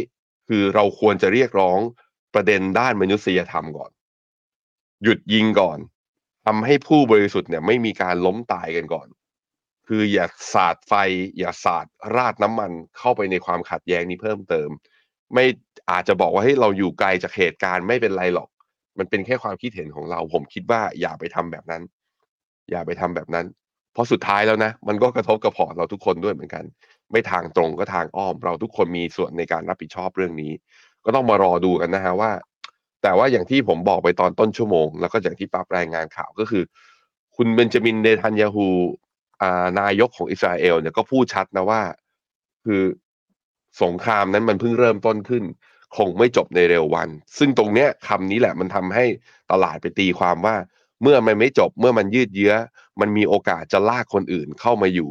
S3: คือเราควรจะเรียกร้องประเด็นด้านมนุษยธรรมก่อน หยุดยิงก่อนทำให้ผู้บริสุทธิ์เนี่ยไม่มีการล้มตายกันก่อน คืออย่าสาดไฟ อย่าสาดราดน้ำมันเข้าไปในความขัดแย้งนี้เพิ่มเติม ไม่อาจจะบอกว่าให้ยเราอยู่ไกลจากเหตุการณ์ไม่เป็นไรหรอก มันเป็นแค่ความคิดเห็นของเรา ผมคิดว่าอย่าไปทำแบบนั้น อย่าไปทำแบบนั้น เพราะสุดท้ายแล้วนะ มันก็กระทบกระพอเราทุกคนด้วยเหมือนกัน ไม่ทางตรงก็ทางอ้อม เราทุกคนมีส่วนในการรับผิดชอบเรื่องนี้ ก็ต้องมารอดูกันนะฮะว่า แต่ว่าอย่างที่ผมบอกไปตอนต้นชั่วโมง แล้วก็อย่างที่ปั๊บรายงานข่าวก็คือ คุณเบนจามินเนทันยาฮูนายกของอิสราเอลเนี่ยก็พูดชัดนะว่า คือสงครามนั้นมันเพิ่งเริ่มต้นขึ้น คงไม่จบในเร็ววัน ซึ่งตรงเนี้ยคำนี้แหละมันทำให้ตลาดไปตีความว่า เมื่อมันไม่จบเมื่อมันยืดเยื้อ มันมีโอกาสจะลากคนอื่นเข้ามาอยู่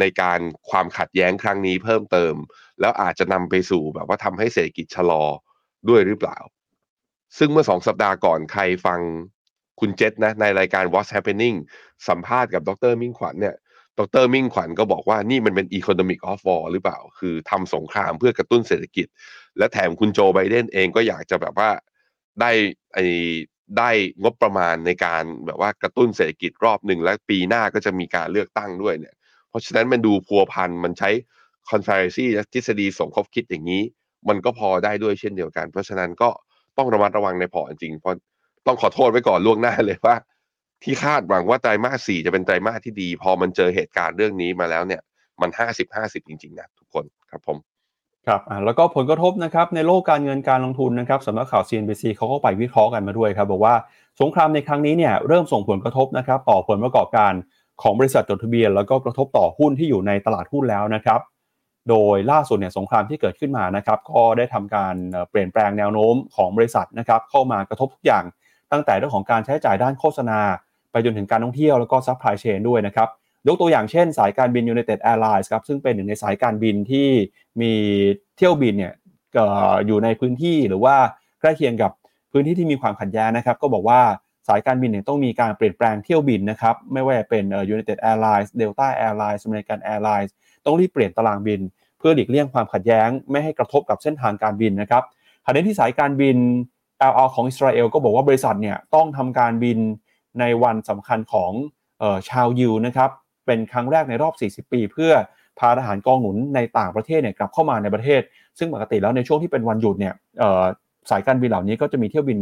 S3: ในการความขัดแย้งครั้งนี้เพิ่มเติม แล้วอาจจะนำไปสู่แบบว่าทำให้เศรษฐกิจชะลอด้วยหรือเปล่า ซึ่งเมื่อสองสัปดาห์ก่อนใครฟังคุณเจษนะในรายการ What's Happening สัมภาษณ์กับดรมิ่งขวัญเนี่ยดรมิ่งขวัญก็บอกว่านี่มันเป็น Economic of War หรือเปล่า คือทำสงครามเพื่อกระตุ้นเศรษฐกิจ และแถมคุณโจไบเดนเองก็อยากจะแบบว่าได้ไอ้ได้งบประมาณในการแบบว่ากระตุ้นเศรษฐกิจรอบหนึ่งและปีหน้าก็จะมีการเลือกตั้งด้วยเนี่ย เพราะฉะนั้นมันดูพัวพันมันใช้ conspiracy และทฤษฎีสมคบคิดอย่างนี้ มันก็พอได้ด้วยเช่นเดียวกัน เพราะฉะนั้นก็ต้องระมัดระวังในพอจริงเพราะต้องขอโทษไว้ก่อนล่วงหน้าเลยว่า ที่คาดหวังว่าไตรมาสสี่จะเป็นไตรมาสที่ดี พอมันเจอเหตุการณ์เรื่องนี้มาแล้วเนี่ยมันห้าสิบห้าสิบจริงๆนะทุกคนครับผม
S2: ครับอ่าแล้วก็ผลกระทบนะครับในโลกการเงินการลงทุนนะครับสำนักข่าว CNBC เขาก็ไปวิเคราะห์กันมาด้วยครับบอกว่าสงครามในครั้งนี้เนี่ยเริ่มส่งผลกระทบนะครับต่อผลประกอบการ ของบริษัทจดทะเบียน แล้วก็กระทบต่อหุ้นที่อยู่ในตลาดหุ้นแล้วนะครับ โดยล่าสุดเนี่ยสงครามที่เกิดขึ้นมานะครับ ก็ได้ทำการเปลี่ยนแปลงแนวโน้มของบริษัทนะครับ เข้ามากระทบทุกอย่างตั้งแต่เรื่องของการใช้จ่ายด้านโฆษณา ไปจนถึงการท่องเที่ยวแล้วก็ supply chain ด้วยนะครับยกตัวอย่างเช่นสายการบิน United Airlines ครับซึ่งเป็นหนึ่งในสายการบินที่มีเที่ยวบินเนี่ยอยู่ในพื้นที่หรือว่าใกล้เคียงกับพื้นที่ที่มีความขัดแย้งนะครับ ก็บอกว่า สายการบินเนี่ยต้องมีการเปลี่ยนแปลงเที่ยวบินนะครับ ไม่ว่าจะเป็น United Airlines Delta Airlines American Airlines ต้องรีบเปลี่ยนตารางบิน เพื่อหลีกเลี่ยงความขัดแย้ง ไม่ให้กระทบกับเส้นทางการบินนะครับขณะที่สายการบิน El Al ของอิสราเอลก็บอกว่าบริษัทเนี่ยต้องทำการบินในวันสำคัญของออชาวยิวนะครับเป็นครั้งแรกในรอบ 40 ปี เพื่อพาทหารกองหนุนในต่างประเทศเนี่ยกลับเข้ามาในประเทศ ซึ่งปกติแล้วในช่วงที่เป็นวันหยุดเนี่ยสายการบินเหล่านี้ก็จะมีเที่ยวบิน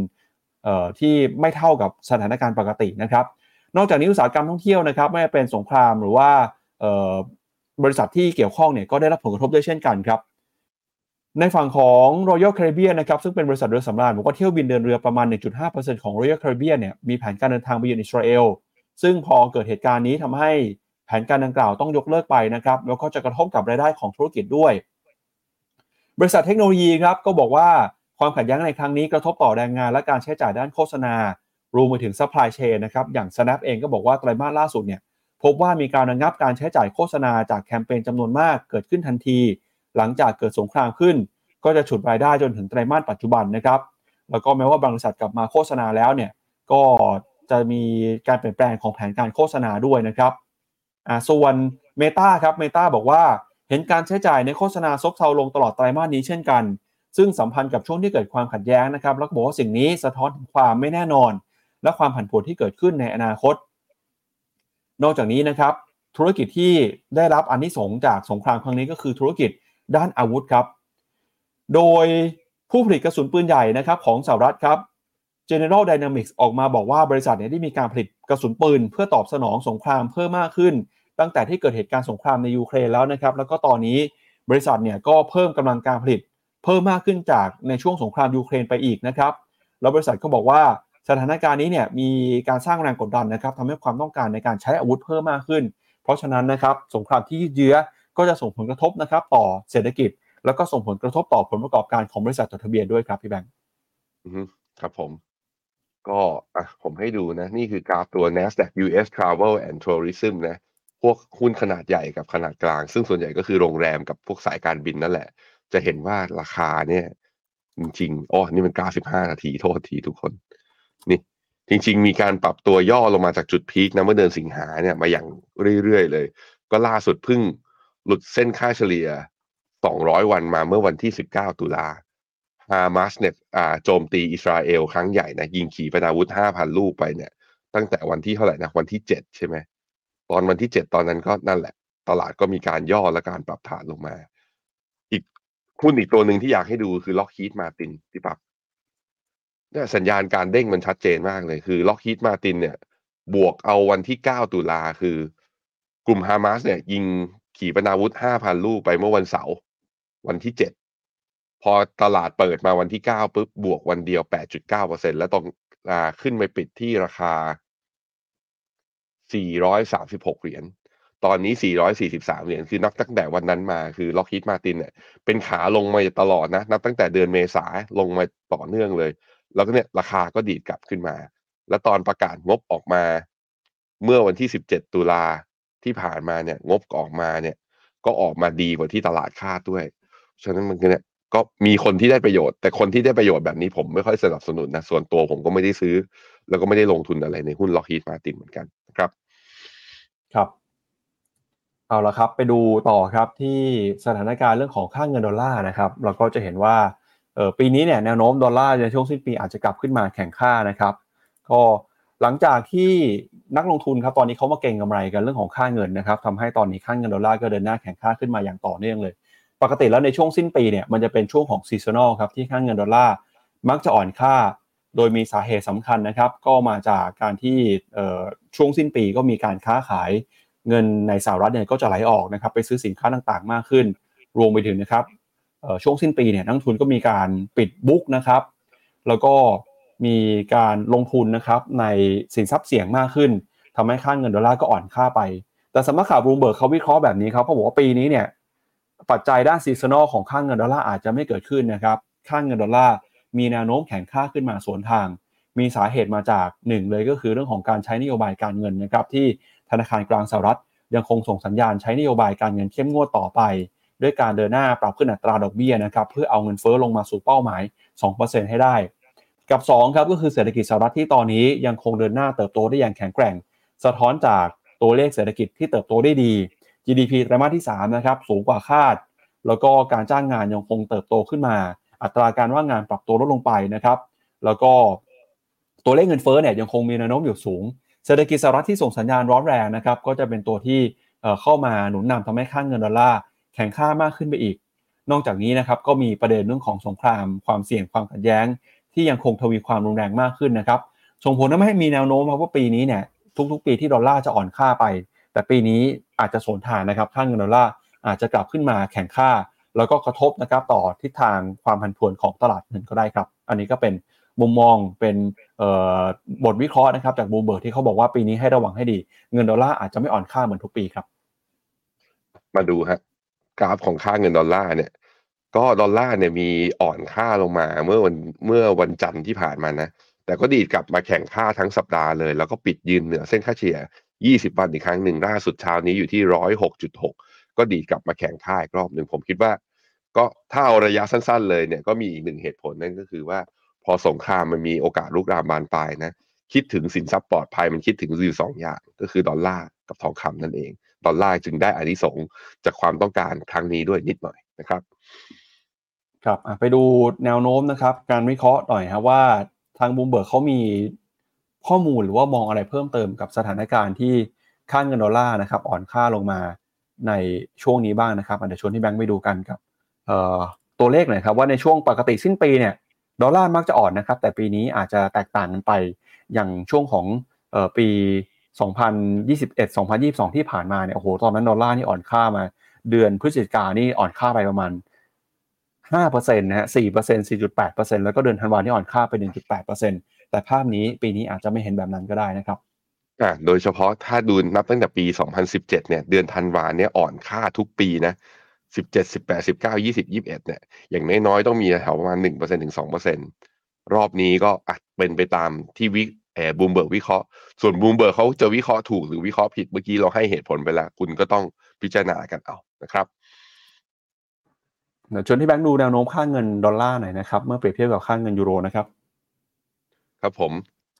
S2: ที่ไม่เท่ากับสถานการณ์ปกตินะครับ นอกจากนี้อุตสาหกรรมท่องเที่ยวนะครับไม่ว่าเป็นสงครามหรือว่าบริษัทที่เกี่ยวข้องเนี่ยก็ได้รับผลกระทบด้วยเช่นกันครับ ในฝั่งของ Royal Caribbean นะครับซึ่งเป็นบริษัทเรือสำราญบอกว่าเที่ยวบินเดินเรือประมาณ 1.5%ของ Royal Caribbean เนี่ยมีแผนการเดินทางไปยังอิสราเอลซึ่งพอเกิดเหตุการณ์นี้ทำให้แผนการดังกล่าวต้องยกเลิกไปนะครับแล้วก็จะกระทบกับรายได้ของธุรกิจด้วย บริษัทเทคโนโลยีครับก็บอกว่า ความขัดแย้งในครั้งนี้กระทบต่อแรงงานและการใช้จ่ายด้านโฆษณารวมไปถึง supply chain นะครับอย่าง Snap เองก็บอกว่าไตรมาสล่าสุดเนี่ยพบว่ามีการระงับการใช้จ่ายโฆษณาจากแคมเปญจำนวนมากเกิดขึ้นทันที หลังจากเกิดสงครามขึ้น ก็จะฉุดรายได้จนถึงไตรมาสปัจจุบันนะครับแล้วก็แม้ว่าบริษัทกลับมาโฆษณาแล้วเนี่ยก็จะมีการเปลี่ยนแปลงของแผนการโฆษณาด้วยนะครับอ่าส่วน Meta ครับ Meta บอกว่าเห็นการใช้จ่ายในโฆษณาซบเซาลงตลอดไตรมาสนี้เช่นกัน ซึ่งสัมพันธ์กับช่วงที่เกิดความขัดแย้งนะครับแล้วบอกว่าสิ่งนี้สะท้อนถึงความไม่แน่นอน และความผันผวนที่เกิดขึ้นในอนาคต นอกจากนี้นะครับ ธุรกิจที่ได้รับอนนิสงส์จากสงครามครั้งนี้ก็คือธุรกิจด้านอาวุธครับ โดยผู้ผลิตกระสุนปืนใหญ่นะครับของสหรัฐครับ General Dynamics ออกมาบอกว่าบริษัทเนี่ยได้มีการผลิตกระสุนปืน เพื่อตอบสนองสงครามเพิ่มมากขึ้น ตั้งแต่ที่เกิดเหตุการณ์สงครามในยูเครนแล้วนะครับ แล้วก็ตอนนี้บริษัทเนี่ยก็เพิ่มกำลังการผลิต เพิ่มมากขึ้นจากในช่วงสงครามยูเครนไปอีกนะครับแล้วบริษัทก็บอกว่าสถานการณ์นี้เนี่ยมีการสร้างแรงกดดันนะครับทำให้ความต้องการในการใช้อาวุธเพิ่มมากขึ้น เพราะฉะนั้นนะครับสงครามที่ยืดเยื้อก็จะส่งผลกระทบนะครับต่อเศรษฐกิจ แล้วก็ส่งผลกระทบต่อผลประกอบการของบริษัทจดทะเบียนด้วยครับพี่แบงค์
S3: อือฮึครับผม ก็อะผมให้ดูนะ นี่คือกราฟตัว NASDAQ US Travel and Tourism นะพวกหุ้นขนาดใหญ่กับขนาดกลาง ซึ่งส่วนใหญ่ก็คือโรงแรมกับพวกสายการบินนั่นแหละ จะเห็นว่าราคาเนี่ย จริงๆอ๋อนี่มันกราฟ15นาทีโทษทีทุกคน นี่จริง ๆ มีการปรับตัวย่อลงมาจากจุดพีคนะเมื่อเดือนสิงหาเนี่ยมาอย่างเรื่อยๆเลย ก็ล่าสุดเพิ่งหลุดเส้นค่าเฉลี่ย 200 วันมาเมื่อวันที่ 19 ตุลาฮามาสเนี่ยอ่าโจมตีอิสราเอลครั้งใหญ่นะยิงขีปนาวุธ 5,000 ลูกไปเนี่ย ตั้งแต่วันที่เท่าไหร่นะวันที่ 7 ใช่ไหมตอนวันที่ 7 ตอนนั้นก็นั่นแหละ ตลาดก็มีการย่อและการปรับฐานลงมา หุ้นอีกตัวหนึ่งที่อยากให้ดูคือล็อกฮี d มาตินพี่ปักเนี่ยสัญญาณการเด้งมันชัดเจนมากเลย คือล็อกฮี d มาตินเนี่ย บวกเอาวันที่ 9 ตุลาคือกลุ่มฮามาสเนี่ย ยิงขีปนาวุธ 5,000 ลูกไปเมื่อวันเสาร์วันที่ 7 พอตลาดเปิดมาวันที่ 9ปุ๊บบวกวันเดียว 8.9%แล้วตรงอ่าขึ้นไปปิดที่ราคา 436 เหรียญ ตอนนี้ 443 เหรียญ คือนับตั้งแต่วันนั้นมา คือล็อกฮี d มาตินเนี่ย เป็นขาลงมาตลอดนะ นับตั้งแต่เดือนเมษาลงมาต่อเนื่องเลย แล้วก็เนี่ยราคาก็ดีดกลับขึ้นมา แล้วตอนประกาศงบออกมา เมื่อวันที่ 17 ตุลาที่ผ่านมาเนี่ย งบออกมาเนี่ย ก็ออกมาดีกว่าที่ตลาดคาดด้วย ฉะนั้นมันก็เนี่ย ก็มีคนที่ได้ประโยชน์ แต่คนที่ได้ประโยชน์แบบนี้ผมไม่ค่อยสนับสนุนนะ ส่วนตัวผมก็ไม่ได้ซื้อ แล้วก็ไม่ได้ลงทุนอะไรในหุ้นล็อกฮี d มาตินเหมือนกันนะครับ
S2: ครับ เอาละครับไปดูต่อครับที่สถานการณ์เรื่องของค่าเงินดอลลาร์นะครับเราก็จะเห็นว่าออปีนี้เนี่ยแนวโน้มดอลลาร์ในช่วงสิ้นปีอาจจะกลับขึ้นมาแข่งค่านะครับ ก็หลังจากที่นักลงทุนครับตอนนี้เขามาเก็งกำไรกันเรื่องของค่าเงินนะครับทำให้ตอนนี้ค่าเงินดอลลาร์ก็เดินหน้าแข็งค่าขึ้นมาอย่างต่อเนื่องเลย ปกติแล้วในช่วงสิ้นปีเนี่ยมันจะเป็นช่วงของ seasonal ครับที่ค่าเงินดอลลาร์มักจะอ่อนค่า โดยมีสาเหตุสำคัญนะครับ ก็มาจากการที่ช่วงสิ้นปีก็มีการค้าขาย เงินในสหรัฐเนี่ยก็จะไหลออกนะครับไปซื้อสินค้าต่างๆ มากขึ้น รวมไปถึงนะครับช่วงสิ้นปีเนี่ยนักลงทุนก็มีการปิด book นะครับ แล้วก็มีการลงทุนนะครับในสินทรัพย์เสี่ยงมากขึ้นทำให้ค่าเงินดอลลาร์ก็อ่อนค่าไป แต่สำนักข่าวบลูเบิร์กเขาวิเคราะห์แบบนี้ครับเขาบอกว่าปีนี้เนี่ยปัจจัยด้าน seasonal ของค่าเงินดอลลาร์อาจจะไม่เกิดขึ้นนะครับค่าเงินดอลลาร์มีแนวโน้มแข็งค่าขึ้นมาสวนทาง มีสาเหตุมาจากหนึ่งเลยก็คือเรื่องของการใช้นโยบายการเงินนะครับที่ ธนาคารกลางสหรัฐ ยังคงส่งสัญญาณใช้นโยบายการเงินเข้มงวดต่อไป ด้วยการเดินหน้าปรับขึ้นอัตราดอกเบี้ยนะครับเพื่อเอาเงินเฟ้อลงมาสู่เป้าหมาย 2%ให้ได้ กับ 2 ครับก็คือเศรษฐกิจสหรัฐที่ตอนนี้ยังคงเดินหน้าเติบโตได้อย่างแข็งแกร่ง สะท้อนจากตัวเลขเศรษฐกิจที่เติบโตได้ดี GDP ไตรมาสที่3นะครับสูงกว่าคาด แล้วก็การจ้างงานยังคงเติบโตขึ้นมา อัตราการว่างงานปรับตัวลดลงไปนะครับ แล้วก็ตัวเลขเงินเฟ้อเนี่ยยังคงมีแนวโน้มอยู่สูง เศรษฐกิจสหรัฐที่ส่งสัญญาณร้อนแรงนะครับก็จะเป็นตัวที่เข้ามาหนุนนำทำให้ค่าเงินดอลลาร์แข็งค่ามากขึ้นไปอีก นอกจากนี้นะครับก็มีประเด็นเรื่องของสงคราม ความเสี่ยงความขัดแย้ง ที่ยังคงทวีความรุนแรงมากขึ้นนะครับส่งผลทำให้มีแนวโน้มว่าปีนี้เนี่ยทุกๆ ปีที่ดอลลาร์จะอ่อนค่าไป แต่ปีนี้อาจจะสวนทางนะครับค่าเงินดอลลาร์อาจจะกลับขึ้นมาแข็งค่า แล้วก็กระทบนะครับต่อทิศทางความผันผวนของตลาดเงินก็ได้ครับ อันนี้ก็เป็นมุมมองเป็น บทวิเคราะห์นะครับจากบูเบิร์กที่เขาบอกว่าปีนี้ให้ระวังให้ดี เงินดอลลาร์อาจจะไม่อ่อนค่าเหมือนทุกปีครับ
S3: มาดูฮะกราฟของค่าเงินดอลลาร์เนี่ยก็ดอลลาร์เนี่ยมีอ่อนค่าลงมาเมื่อวันเมื่อวันจันทร์ที่ผ่านมานะ แต่ก็ดีดกลับมาแข่งค่าทั้งสัปดาห์เลย แล้วก็ปิดยืนเหนือเส้นค่าเฉลี่ย 20 วันอีกครั้งหนึ่งล่าสุดเช้านี้อยู่ที่ 106.6 ก็ดีดกลับมาแข่งค่ายรอบหนึ่งผมคิดว่า ก็ถ้าเอาระยะสั้น ๆ เลยเนี่ยก็มีอีกหนึ่งเหตุผลนั่นก็คือว่า อสงครามมันมีโอกาสลุกรามบานปลายนะ คิดถึงสินทรัพย์ปลอดภัยมันคิดถึงอยู่สองอย่าง ก็คือดอลลาร์กับทองคำนั่นเอง ดอลลาร์จึงได้อานิสงส์จากความต้องการครั้งนี้ด้วยนิดหน่อยนะครับ
S2: ครับไปดูแนวโน้มนะครับ การวิเคราะห์หน่อยครับว่าทางบูมเบิร์กเขามีข้อมูลหรือว่ามองอะไรเพิ่มเติมกับสถานการณ์ที่ค่าเงินดอลลาร์นะครับอ่อนค่าลงมาในช่วงนี้บ้างนะครับเดี๋ยวชวนพี่แบงค์ไปดูกันกับตัวเลขหน่อยครับว่าในช่วงปกติสิ้นปีเนี่ย ดอลลาร์มักจะอ่อนนะครับ แต่ปีนี้อาจจะแตกต่างกันไปอย่างช่วงของปี 2021 2022 ที่ผ่านมาเนี่ยโอ้โหตอนนั้นดอลลาร์นี่อ่อนค่ามา เดือนพฤศจิกานี่อ่อนค่าไปประมาณ5%นะฮะ4% 4.8%แล้วก็เดือนธันวานี่อ่อนค่าไป 1.8%แต่ภาพนี้ปีนี้อาจจะไม่เห็นแบบนั้นก็ได้นะครับ
S3: อ่าโดยเฉพาะถ้าดูนับตั้งแต่ปี 2017 เนี่ย เดือนธันวาเนี่ยอ่อนค่าทุกปีนะ 17 18 19 20 21เนี่ยอย่างน้อยๆต้องมีแถวประมาณ1%ถึง2%รอบนี้ก็อาจเป็นไปตามที่วิแอร์บูมเบิร์กวิเคราะห์ ส่วนบูมเบิร์กเขาจะวิเคราะห์ถูกหรือวิเคราะห์ผิดเมื่อกี้เราให้เหตุผลไปแล้ว คุณก็ต้องพิจารณากันเอานะครับ
S2: เดี๋ยวชวนพี่แบงค์ดูแนวโน้มค่าเงินดอลลาร์หน่อยนะครับ เมื่อเปรียบเทียบกับค่าเงินยูโรนะครับ
S3: ครับผม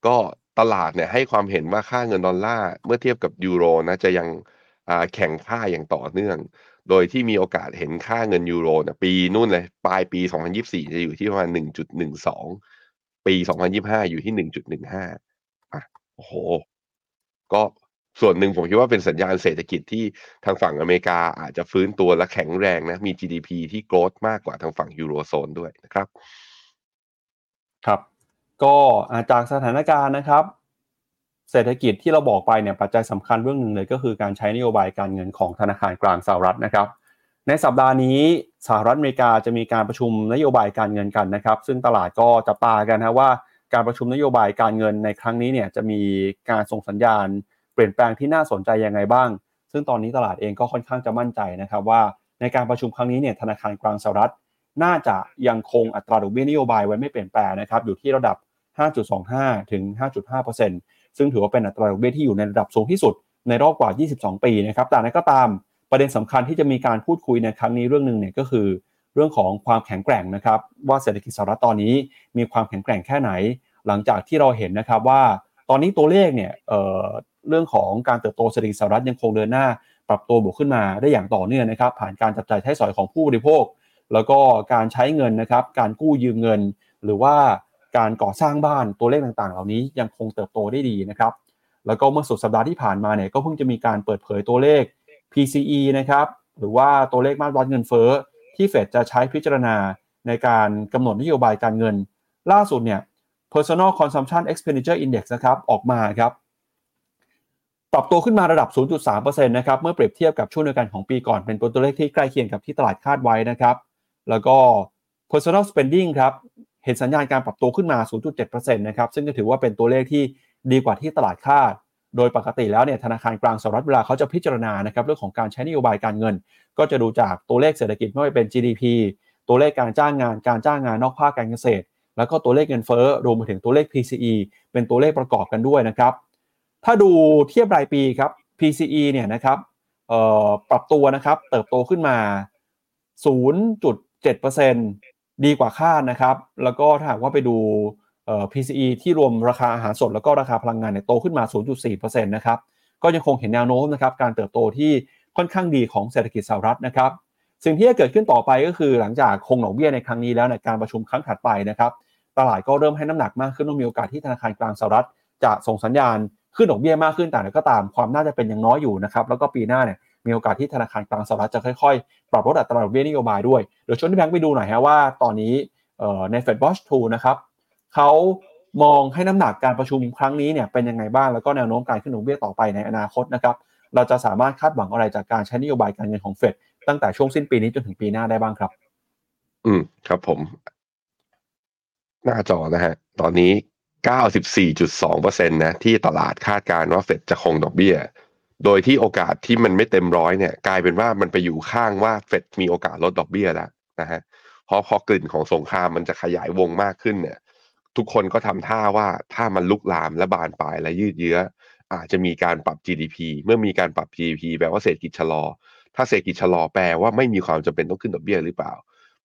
S3: ก็ตลาดเนี่ยให้ความเห็นว่าค่าเงินดอลลาร์เมื่อเทียบกับยูโรนะจะยังแข่งค่าอย่างต่อเนื่อง โดยที่มีโอกาสเห็นค่าเงินยูโรนะปีนู่นเลยปลายปี 2024 จะอยู่ที่ประมาณ 1.12 ปี 2025 อยู่ที่ 1.15อะโอ้โห ก็ส่วนหนึ่งผมคิดว่าเป็นสัญญาณเศรษฐกิจที่ทางฝั่งอเมริกาอาจจะฟื้นตัวและแข็งแรงนะ มี GDP ที่โกรธมากกว่าทางฝั่งยูโรโซนด้วยนะครับ
S2: ครับ ก็จากสถานการณ์นะครับ เศรษฐกิจที่เราบอกไปเนี่ยปัจจัยสำคัญเรื่องหนึ่งเลยก็คือการใช้นโยบายการเงินของธนาคารกลางสหรัฐนะครับ ในสัปดาห์นี้สหรัฐอเมริกาจะมีการประชุมนโยบายการเงินกันนะครับ ซึ่งตลาดก็จับตากันนะว่าการประชุมนโยบายการเงินในครั้งนี้เนี่ยจะมีการส่งสัญญาณ เปลี่ยนแปลงที่น่าสนใจยังไงบ้าง ซึ่งตอนนี้ตลาดเองก็ค่อนข้างจะมั่นใจนะครับว่าในการประชุมครั้งนี้เนี่ยธนาคารกลางสหรัฐ น่าจะยังคงอัตราดอกเบี้ยนโยบายไว้ไม่เปลี่ยนแปลงนะครับอยู่ที่ระดับ 5.25 ถึง 5.5% ซึ่งถือว่าเป็นอัตราดอกเบี้ยที่อยู่ในระดับสูงที่สุดในรอบกว่า 22 ปีนะครับแต่นั้นก็ตามประเด็นสำคัญที่จะมีการพูดคุยในครั้งนี้เรื่องหนึ่งเนี่ยก็คือ เรื่องของความแข็งแกร่งนะครับว่าเศรษฐกิจสหรัฐตอนนี้มีความแข็งแกร่งแค่ไหน หลังจากที่เราเห็นนะครับว่าตอนนี้ตัวเลขเนี่ยเเรื่องของการเติบโตเศรษฐกิจสหรัฐยังคงเดินหน้า ปรับตัวบวกขึ้นมาได้อย่างต่อเนื่องนะครับ ผ่านการจับจ่ายใช้สอยของผู้บริโภค แล้วก็การใช้เงินนะครับ การกู้ยืมเงิน หรือว่า การก่อสร้างบ้านตัวเลขต่างๆ เหล่านี้ยังคงเติบโตได้ดีนะครับ แล้วก็เมื่อสุดสัปดาห์ที่ผ่านมาเนี่ยก็เพิ่งจะมีการเปิดเผยตัวเลข PCE นะครับหรือว่าตัวเลขมาตรวัดเงินเฟ้อที่เฟดจะใช้พิจารณาในการกำหนดนโยบายการเงิน ล่าสุดเนี่ย personal consumption expenditure index นะครับออกมาครับปรับตัวขึ้นมาระดับ 0.3%นะครับเมื่อเปรียบเทียบกับช่วงเดียวกันของปีก่อนเป็นตัวเลขที่ใกล้เคียงกับที่ตลาดคาดไว้นะครับ แล้วก็ personal spending ครับ เห็นสัญญาณการปรับตัวขึ้นมา 0.7%นะครับซึ่งก็ถือว่าเป็นตัวเลขที่ดีกว่าที่ตลาดคาด โดยปกติแล้วเนี่ยธนาคารกลางสหรัฐเวลาเขาจะพิจารณานะครับเรื่องของการใช้นโยบายการเงิน ก็จะดูจากตัวเลขเศรษฐกิจไม่ว่าเป็น GDP ตัวเลขการจ้างงาน การจ้างงานนอกภาคการเกษตร แล้วก็ตัวเลขเงินเฟ้อรวมไปถึงตัวเลข PCE เป็นตัวเลขประกอบกันด้วยนะครับถ้าดูเทียบรายปีครับ PCE เนี่ยนะครับปรับตัวนะครับเติบโตขึ้นมา 0.7% ดีกว่าคาดนะครับ แล้วก็ถ้าหากว่าไปดู PCE ที่รวมราคาอาหารสดแล้วก็ราคาพลังงานเนี่ยโตขึ้นมา 0.4%นะครับ ก็ยังคงเห็นแนวโน้มนะครับการเติบโตที่ค่อนข้างดีของเศรษฐกิจสหรัฐนะครับ สิ่งที่จะเกิดขึ้นต่อไปก็คือหลังจากคงดอกเบี้ยในครั้งนี้แล้วในการประชุมครั้งถัดไปนะครับ ตลาดก็เริ่มให้น้ำหนักมากขึ้นว่ามีโอกาสที่ธนาคารกลางสหรัฐ จะส่งสัญญาณขึ้นดอกเบี้ยมากขึ้นแต่ก็ตามความน่าจะเป็นยังน้อยอยู่นะครับ แล้วก็ปีหน้าเนี่ย มีโอกาสที่ธนาคารกลางสหรัฐจะค่อยๆ ปรับลดอัตราดอกเบี้ยนโยบายด้วยเดี๋ยวชวนที่แบงค์ไปดูหน่อยฮะว่าตอนนี้ใน Fed Watch 2นะครับเขามองให้น้ำหนักการประชุมครั้งนี้เนี่ยเป็นยังไงบ้างแล้วก็แนวโน้มการขึ้นดอกเบี้ยต่อไปในอนาคตนะครับเราจะสามารถคาดหวังอะไรจากการใช้นโยบายการเงินของเฟดตั้งแต่ช่วงสิ้นปีนี้จนถึงปีหน้าได้บ้างครับ
S3: อืมครับผม หน้าจอนะฮะ ตอนนี้ 94.2%นะที่ตลาดคาดการณ์ว่าเฟดจะคงดอกเบี้ย โดยที่โอกาสที่มันไม่เต็มร้อยเนี่ยกลายเป็นว่ามันไปอยู่ข้างว่าเฟดมีโอกาสลดดอกเบี้ยแล้วนะฮะเพราะพอกลิ่นของสงครามมันจะขยายวงมากขึ้นเนี่ย ทุกคนก็ทำท่าว่าถ้ามันลุกลามและบานปลายและยืดเยื้อ อาจจะมีการปรับ GDP เมื่อมีการปรับ GDP แปลว่าเศรษฐกิจชะลอ ถ้าเศรษฐกิจชะลอแปลว่าไม่มีความจำเป็นต้องขึ้นดอกเบี้ยหรือเปล่า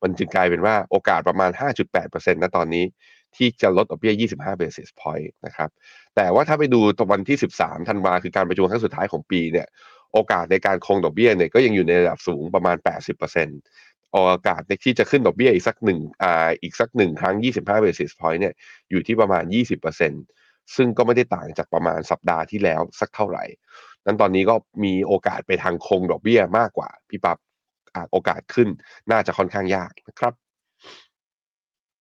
S3: มันจึงกลายเป็นว่าโอกาสประมาณ 5.8%นะตอนนี้ ที่จะลดดอกเบี้ย 25 basis point นะครับ แต่ว่าถ้าไปดูตวันที่ 13 ธันวาคือการประชุมครั้งสุดท้ายของปีเนี่ย โอกาสในการคงดอกเบี้ยเนี่ยก็ยังอยู่ในระดับสูงประมาณ 80%โอกาสในที่จะขึ้นดอกเบี้ยอีกสักหนึ่งอ่าอีกสักหนึ่งครั้ง 25 basis point เนี่ยอยู่ที่ประมาณ 20%ซึ่งก็ไม่ได้ต่างจากประมาณสัปดาห์ที่แล้วสักเท่าไหร่ นั้นตอนนี้ก็มีโอกาสไปทางคงดอกเบี้ยมากกว่าพี่ปับ๊บโอกาสขึ้นน่าจะค่อนข้างยากนะครับ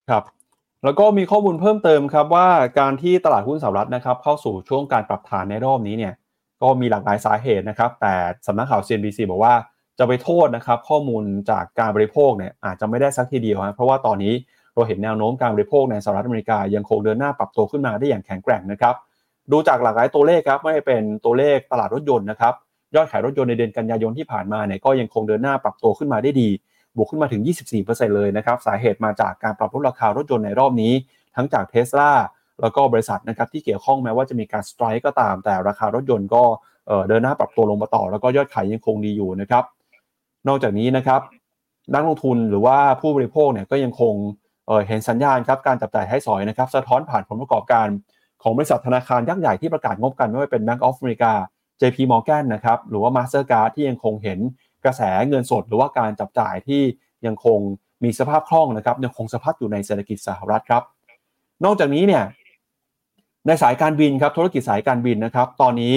S2: ครับ แล้วก็มีข้อมูลเพิ่มเติมครับว่าการที่ตลาดหุ้นสหรัฐนะครับเข้าสู่ช่วงการปรับฐานในรอบนี้เนี่ยก็มีหลากหลายสาเหตุนะครับ แต่สำนักข่าว CNBC บอกว่าจะไปโทษนะครับข้อมูลจากการบริโภคเนี่ยอาจจะไม่ได้สักทีเดียวนะเพราะว่าตอนนี้เราเห็นแนวโน้มการบริโภคในสหรัฐอเมริกายังคงเดินหน้าปรับตัวขึ้นมาได้อย่างแข็งแกร่งนะครับ ดูจากหลากหลายตัวเลขครับไม่เป็นตัวเลขตลาดรถยนต์นะครับยอดขายรถยนต์ในเดือนกันยายนที่ผ่านมาเนี่ยก็ยังคงเดินหน้าปรับตัวขึ้นมาได้ดี บวกขึ้นมาถึง 24%เลยนะครับ สาเหตุมาจากการปรับลดราคารถยนต์ในรอบนี้ ทั้งจากเทสลาแล้วก็บริษัทนะครับที่เกี่ยวข้องแม้ว่าจะมีการสไตร์ก็ตาม แต่ราคารถยนต์ก็เดินหน้าปรับตัวลงมาต่อ แล้วก็ยอดขายยังคงดีอยู่นะครับ นอกจากนี้นะครับนักลงทุนหรือว่าผู้บริโภคเนี่ยก็ยังคงเเห็นสัญญาณครับการจับจ่ายให้สอยนะครับสะท้อนผ่านผลประกอบการของบริษัทธนาคารยักษ์ใหญ่ที่ประกาศงบกันไม่ว่าเป็น Bank of America JP Morgan นะครับหรือว่า Mastercard ที่ยังคงเห็น กระแสเงินสดหรือว่าการจับจ่ายที่ยังคงมีสภาพคล่องนะครับยังคงสภาพอยู่ในเศรษฐกิจสหรัฐครับ นอกจากนี้เนี่ยในสายการบินครับธุรกิจสายการบินนะครับ ตอนนี้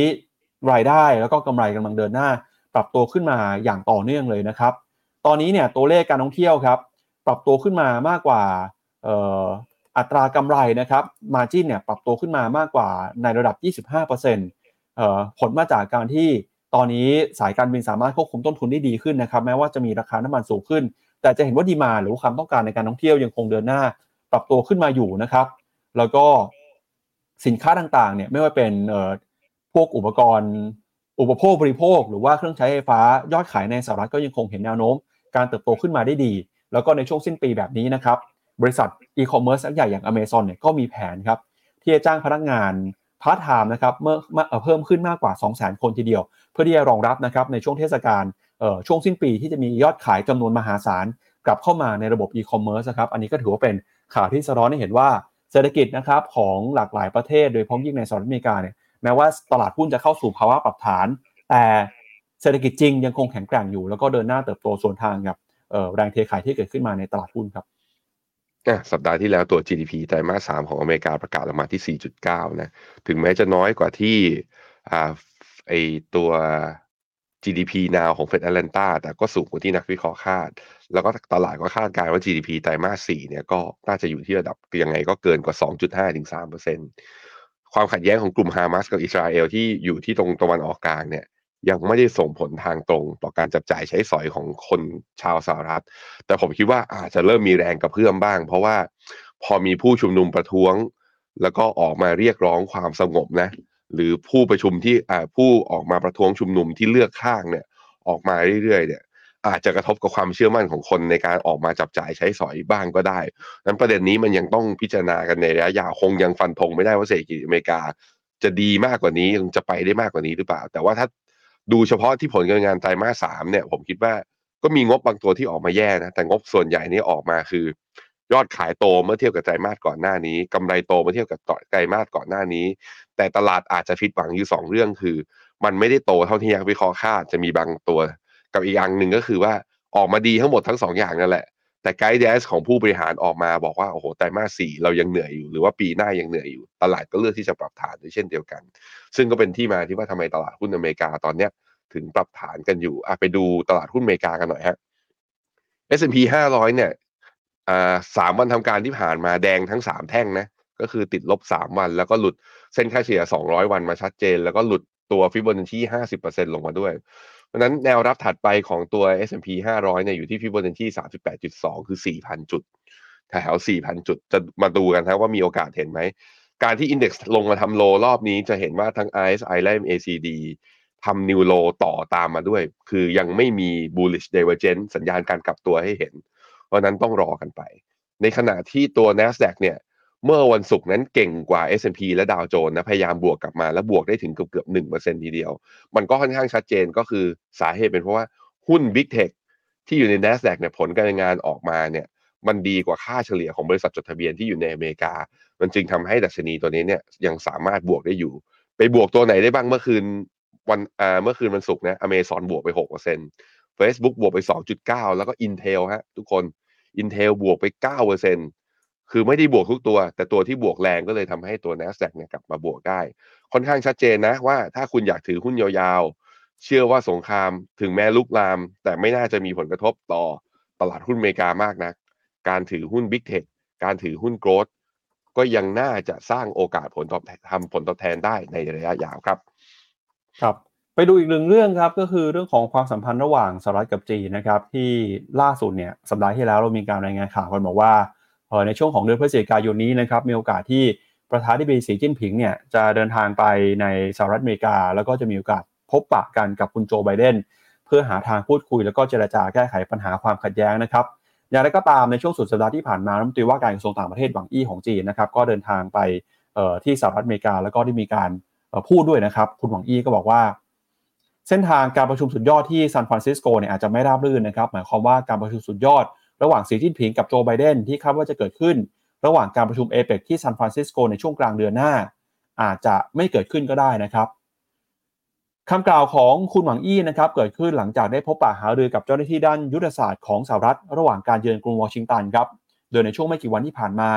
S2: รายได้แล้วก็กำไรกำลังเดินหน้า ปรับตัวขึ้นมาอย่างต่อเนื่องเลยนะครับ ตอนนี้เนี่ยตัวเลขการท่องเที่ยวครับปรับตัวขึ้นมามากกว่าอัตรากำไรนะครับมาจินเนี่ยปรับตัวขึ้นมามากกว่าในระดับ 25%ผลมาจากการที่ ตอนนี้สายการบินสามารถควบคุมต้นทุนได้ดีขึ้นนะครับ แม้ว่าจะมีราคาน้ำมันสูงขึ้น แต่จะเห็นว่าดีมาหรือความต้องการในการท่องเที่ยวยังคงเดินหน้า ปรับตัวขึ้นมาอยู่นะครับ แล้วก็สินค้าต่างๆเนี่ยไม่ว่าเป็นพวกอุปกรณ์ อุปโภคบริโภค หรือว่าเครื่องใช้ไฟฟ้ายอดขายในสหรัฐก็ยังคงเห็นแนวโน้ม การเติบโตขึ้นมาได้ดี แล้วก็ในช่วงสิ้นปีแบบนี้นะครับบริษัทอีคอมเมิร์ซใหญ่อย่าง Amazon เนี่ยก็มีแผนครับที่จะจ้างพนักงาน พาร์ทไทม์นะครับเมื่อเพิ่มขึ้นมากกว่า 2 0 0 0 0 0 คนทีเดียว เพื่อที่จะรองรับนะครับในช่วงเทศกาลช่วงสิ้นปีที่จะมียอดขายจำนวนมหาศาล กลับเข้ามาในระบบอีคอมเมิร์ซนะครับอันนี้ก็ถือว่าเป็นข่าวที่สะท้อนให้เห็นว่าเศรษฐกิจนะครับของหลากหลายประเทศ โดยเฉพาะยิ่งในสหรัฐอเมริกาเนี่ยแม้ว่าตลาดหุ้นจะเข้าสู่ภาวะปรับฐาน แต่เศรษฐกิจจริงยังคงแข็งแกร่งอยู่ แล้วก็เดินหน้าเติบโตส่วนทางกับแรงเทขายที่เกิดขึ้นมาในตลาดหุ้นครับ
S3: สัปดาห์ที่แล้วตัว GDP ไตรมาสสามของอเมริกาประกาศออกมาที่ 4.9 นะ ถึงแม้จะน้อยกว่าที่อ่าไอตัว GDP now ของเฟดแอตแลนตาแต่ก็สูงกว่าที่นักวิเคราะห์คาด แล้วก็ตลาดก็คาดการณ์ว่า GDP ไตรมาส4เนี่ยก็น่าจะอยู่ที่ระดับยังไงก็เกินกว่า 2.5ถึง3%ความขัดแย้งของกลุ่มฮามาสกับอิสราเอลที่อยู่ที่ตรงตะวันออกกลางเนี่ย ยังไม่ได้ส่งผลทางตรงต่อการจับจ่ายใช้สอยของคนชาวสหรัฐ แต่ผมคิดว่าอาจจะเริ่มมีแรงกระเพื่อมบ้าง เพราะว่าพอมีผู้ชุมนุมประท้วง แล้วก็ออกมาเรียกร้องความสงบนะ หรือผู้ประชุมที่ผู้ออกมาประท้วงชุมนุมที่เลือกข้างเนี่ยออกมาเรื่อยๆเนี่ยอาจจะกระทบกับความเชื่อมั่นของคนในการออกมาจับจ่ายใช้สอยบ้างก็ได้นั้นประเด็นนี้มันยังต้องพิจารณากันในระยะยาวคงยังฟันธงไม่ได้ว่าเศรษฐกิจอเมริกาจะดีมากกว่านี้จะไปได้มากกว่านี้หรือเปล่า แต่ว่าถ้า ดูเฉพาะที่ผลการงานไตรมาสสามเนี่ย ผมคิดว่าก็มีงบบางตัวที่ออกมาแย่นะ แต่งบส่วนใหญ่นี่ออกมาคือ ยอดขายโตเมื่อเทียบกับไตรมาสก่อนหน้านี้กำไรโตเมื่อเทียบกับไตรมาสก่อนหน้านี้ แต่ตลาดอาจจะผิดหวังอยู่สองเรื่องคือ มันไม่ได้โตเท่าที่นักวิเคราะห์คาดจะมีบางตัว กับอีกอย่างหนึ่งก็คือว่าออกมาดีทั้งหมดทั้งสองอย่างนั่นแหละ แต่ไกด์เดสของผู้บริหารออกมาบอกว่า โอ้โหไตรมาสสี่เรายังเหนื่อยอยู่ หรือว่าปีหน้ายังเหนื่อยอยู่ ตลาดก็เลือกที่จะปรับฐานด้วยเช่นเดียวกัน ซึ่งก็เป็นที่มาที่ว่าทำไมตลาดหุ้นอเมริกาตอนเนี้ยถึงปรับฐานกันอยู่อะไปดูตลาดหุ้นอเมริกากันหน่อยฮะ S&P 500 เนี่ยอ่าสามวันทำการที่ผ่านมาแดงทั้งสามแท่งนะก็คือติดลบสามวัน แล้วก็หลุดเส้นค่าเฉลี่ยสองร้อยวันมาชัดเจน แล้วก็หลุดตัวฟิโบนัชชีห้าสิบเปอร์เซ็นต์ลงมาด้วย เพราะนั้นแนวรับถัดไปของตัว S&P 500เนี่ยอยู่ที่ฟิโบนัชชีสามสิบแปดจุดสองคือสี่พันจุดแถวสี่พันจุดจะมาดูกันครับว่ามีโอกาสเห็นไหม การที่ index ลงมาทำ low รอบนี้จะเห็นว่าทั้ง RSI และ MACD ทำ new low ต่อตามมาด้วย คือยังไม่มี bullish divergence สัญญาณการกลับตัวให้เห็น เพราะนั้นต้องรอกันไป ในขณะที่ตัว NASDAQ เนี่ย เมื่อวันศุกร์นั้นเก่งกว่า S&P และดาวโจนส์นะพยายามบวกกลับมาแล้วบวกได้ถึงเกือบเกือบหนึ่งเปอร์เซ็นทีเดียว มันก็ค่อนข้างชัดเจนก็คือสาเหตุเป็นเพราะว่าหุ้น Big Tech ที่อยู่ใน NASDAQ เนี่ยผลการงานออกมาเนี่ยมันดีกว่าค่าเฉลี่ยของบริษัทจดทะเบียนที่อยู่ในอเมริกา มันจึงทำให้ดัชนีตัวนี้เนี่ยยังสามารถบวกได้อยู่ ไปบวกตัวไหนได้บ้างเมื่อคืนวันอ่าเมื่อคืนวันศุกร์นะอเมซอนบวกไปหกเปอร์เซ็นต์ Facebook บวกไป 2.9 แล้วก็ Intel ฮะทุกคน Intel บวกไป9เปอร์เซ็นต์ คือไม่ได้บวกทุกตัว แต่ตัวที่บวกแรงก็เลยทำให้ตัว NASDAQ เนี่ยกลับมาบวกได้ ค่อนข้างชัดเจนนะว่าถ้าคุณอยากถือหุ้นยาวๆ เชื่อว่าสงครามถึงแม้ลุกลาม แต่ไม่น่าจะมีผลกระทบต่อตลาดหุ้นอเมริกามากนะัก การถือหุ้น Big Tech การถือหุ้นโกลด์ก็ยังน่าจะสร้างโอกาสผลตอบแทนทำผลตอบแทนได้ในระยะยาวครับ
S2: ครับไปดูอีกหนึ่งเรื่องครับก็คือเรื่องของความสัมพันธ์ระหว่างสหรัฐกับจีนนะครับที่ล่าสุดเนี่ยสัปดาห์ที่แล้วเรามีการรายงานข่าวกันบอกว่า ในช่วงของเดือนพฤศจิกายนนี้นะครับมีโอกาสที่ประธานาธิบดีสีจิ้นผิงเนี่ยจะเดินทางไปในสหรัฐอเมริกา แล้วก็จะมีโอกาสพบปะกันกับคุณโจไบเดนเพื่อหาทางพูดคุยแล้วก็เจรจาแก้ไขปัญหาความขัดแย้งนะครับอย่างไรก็ตามในช่วงสุดสัปดาห์ที่ผ่านมารัฐมนตรีว่าการกระทรวงต่างประเทศหวังอี้ของจีนนะครับก็เดินทางไปที่สหรัฐอเมริกา แล้วก็ได้มีการพูดด้วยนะครับคุณหวังอี้ก็บอกว่า เส้นทางการประชุมสุดยอดที่ซานฟรานซิสโกเนี่ยอาจจะไม่ราบรื่นนะครับหมายความว่าการประชุมสุดยอด ระหว่างสีจิ้นผิงกับโจไบเดนที่คาดว่าจะเกิดขึ้น ระหว่างการประชุมเอเปกที่ซานฟรานซิสโกในช่วงกลางเดือนหน้า อาจจะไม่เกิดขึ้นก็ได้นะครับคำกล่าวของคุณหวังอี้นะครับเกิดขึ้นหลังจากได้พบปะหารือกับเจ้าหน้าที่ด้านยุทธศาสตร์ของสหรัฐ ระหว่างการเยือนกรุงวอชิงตันครับโดยในช่วงไม่กี่วันที่ผ่านมา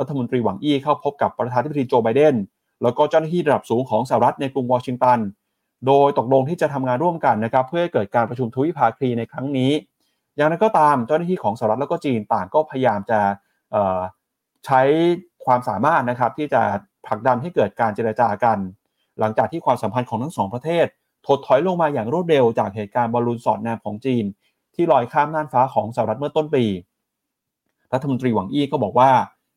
S2: รัฐมนตรีหวังอี้เข้าพบกับประธานาธิบดีโจไบเดนแล้วก็เจ้าหน้าที่ระดับสูงของสหรัฐในกรุงวอชิงตันโดยตกลงที่จะทำงานร่วมกันนะครับเพื่อให้เกิดการประชุมทวิภาคีในครั้งนี้ อย่างไรก็ตามเจ้าหน้าที่ของสหรัฐแล้วก็จีนต่างก็พยายามจะใช้ความสามารถนะครับที่จะผลักดันให้เกิดการเจรจากัน หลังจากที่ความสัมพันธ์ของทั้งสองประเทศ ถดถอยลงมาอย่างรวดเร็วจากเหตุการณ์บอลลูนสอดแนมของจีน ที่ลอยข้ามน่านฟ้าของสหรัฐเมื่อต้นปี รัฐมนตรีหวังอี้ก็บอกว่า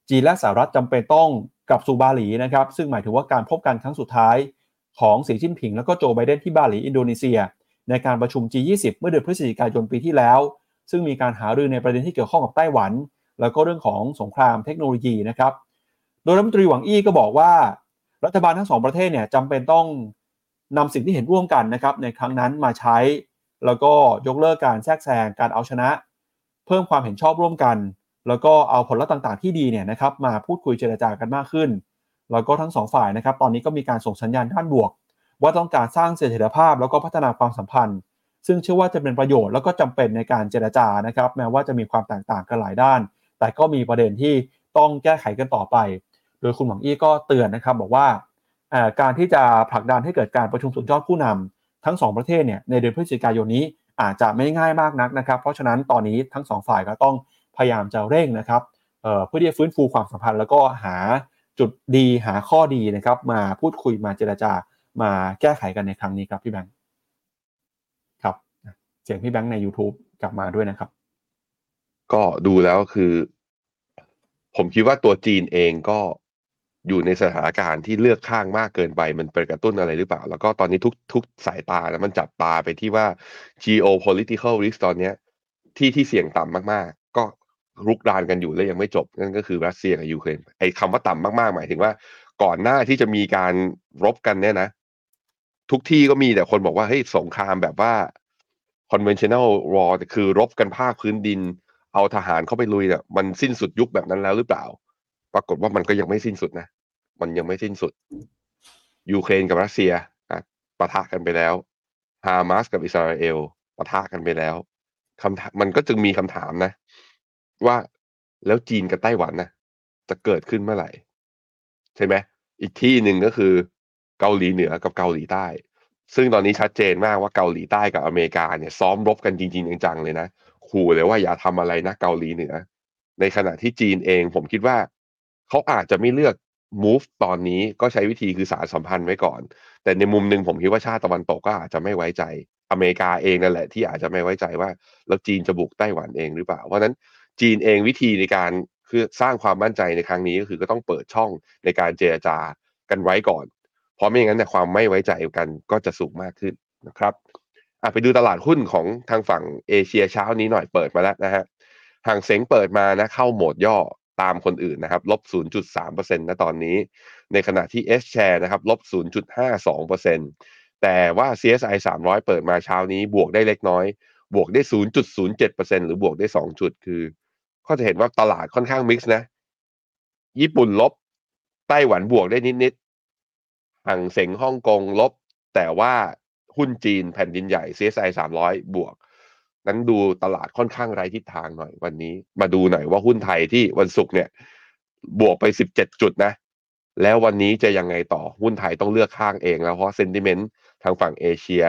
S2: จีนและสหรัฐจำเป็นต้องกลับสู่บาหลีนะครับซึ่งหมายถึงว่าการพบกันครั้งสุดท้ายของสีจิ้นผิง และก็โจไบเดนที่บาหลีอินโดนีเซีย ในการประชุม G20 เมื่อเดือนพฤศจิกายนปีที่แล้ว ซึ่งมีการหารือในประเด็นที่เกี่ยวข้องกับไต้หวัน แล้วก็เรื่องของสงครามเทคโนโลยีนะครับ โดยรัฐมนตรีหวังอี้ก็บอกว่า รัฐบาลทั้งสองประเทศเนี่ยจำเป็นต้องนำสิ่งที่เห็นร่วมกันนะครับในครั้งนั้นมาใช้ แล้วก็ยกเลิกการแทรกแซงการเอาชนะ เพิ่มความเห็นชอบร่วมกัน แล้วก็เอาผลลัพธ์ต่างๆ ที่ดีเนี่ยนะครับมาพูดคุยเจรจากันมากขึ้น แล้วก็ทั้งสองฝ่ายนะครับตอนนี้ก็มีการส่งสัญญาณด้านบวก ว่าต้องการสร้างเสถียรภาพแล้วก็พัฒนาความสัมพันธ์ ซึ่งเชื่อว่าจะเป็นประโยชน์แล้วก็จำเป็นในการเจรจานะครับ แม้ว่าจะมีความแตกต่างกันหลายด้าน แต่ก็มีประเด็นที่ต้องแก้ไขกันต่อไป โดยคุณหวังอี้ก็เตือนนะครับบอกว่าการที่จะผลักดันให้เกิดการประชุมสุดยอดผู้นำทั้ง 2 ประเทศเนี่ยในเดือนพฤศจิกายนนี้อาจจะไม่ง่ายมากนักนะครับ เพราะฉะนั้นตอนนี้ทั้ง 2 ฝ่ายก็ต้องพยายามจะเร่งนะครับเพื่อที่จะฟื้นฟูความสัมพันธ์ แล้วก็หาจุดดีหาข้อดีนะครับ มาพูดคุยมาเจราจามาแก้ไขกันในครั้งนี้ครับพี่แบงค์ เสียงพี่แบงค์ใน YouTube กลับมาด้วยนะครับ
S3: ก็ดูแล้วคือ ผมคิดว่าตัวจีนเองก็อยู่ในสถานการณ์ที่เลือกข้างมากเกินไปมันเป็นกระตุ้นอะไรหรือเปล่า แล้วก็ตอนนี้ทุกทุกสายตานะมันจับตาไปที่ว่า geopolitical risk ตอนเนี้ย ที่ที่เสี่ยงต่ำมากๆ ก็รุกรานกันอยู่และยังไม่จบ นั่นก็คือรัสเซียกับยูเครนไอ้คำว่าต่ำมากๆ หมายถึงว่า ก่อนหน้าที่จะมีการรบกันเนี่ยนะ ทุกที่ก็มีแต่คนบอกว่าเฮ้ยสงครามแบบว่า conventional war คือรบกันภาคพื้นดิน เอาทหารเข้าไปลุยเนี่ยมันสิ้นสุดยุคแบบนั้นแล้วหรือเปล่า ปรากฏว่ามันก็ยังไม่สิ้นสุดนะ มันยังไม่สิ้นสุด ยูเครนกับรัสเซียปะทะกันไปแล้ว ฮามาสกับอิสราเอลปะทะกันไปแล้วคำมันก็จึงมีคำถามนะ ว่าแล้วจีนกับไต้หวันนะจะเกิดขึ้นเมื่อไหร่ ใช่ไหมอีกที่หนึ่งก็คือเกาหลีเหนือกับเกาหลีใต้ ซึ่งตอนนี้ชัดเจนมากว่าเกาหลีใต้กับอเมริกาเนี่ยซ้อมรบกันจริง ๆ จังๆเลยนะขู่เลยว่าอย่าทำอะไรนะเกาหลีเหนือ ในขณะที่จีนเองผมคิดว่า เขาอาจจะไม่เลือก move ตอนนี้ก็ใช้วิธีคือสารสัมพันธ์ไว้ก่อน แต่ในมุมหนึ่งผมคิดว่าชาติตะวันตกก็อาจจะไม่ไว้ใจ อเมริกาเองนั่นแหละที่อาจจะไม่ไว้ใจว่า แล้วจีนจะบุกไต้หวันเองหรือเปล่า เพราะนั้นจีนเองวิธีในการคือสร้างความมั่นใจในครั้งนี้ก็คือก็ต้องเปิดช่องในการเจรจากันไว้ก่อน ราะไม่อย่างนั้นเนี่ยความไม่ไว้ใจกันก็จะสูงมากขึ้นนะครับไปดูตลาดหุ้นของทางฝั่งเอเชียเช้านี้หน่อยเปิดมาแล้วนะฮะห่างเซงเปิดมานะเข้าโหมดย่อตามคนอื่นนะครับลบ 0.3%นะตอนนี้ ในขณะที่ S share นะครับลบ 0.52%แต่ว่า CSI 300 เปิดมาเช้านี้บวกได้เล็กน้อย บวกได้ 0.07%หรือบวกได้ 2 จุดคือ ก็จะเห็นว่าตลาดค่อนข้างมิกซ์นะ ญี่ปุ่นลบไต้หวันบวกได้นิด ห่างเสงฮ่องกงลบ แต่ว่าหุ้นจีนแผ่นดินใหญ่ CSI 300 บวก นั้นดูตลาดค่อนข้างไร้ทิศทางหน่อยวันนี้ มาดูหน่อยว่าหุ้นไทยที่วันศุกร์เนี่ย บวกไป 17 จุดนะ แล้ววันนี้จะยังไงต่อหุ้นไทยต้องเลือกข้างเองแล้วเพราะเซนติเมนต์ทางฝั่งเอเชีย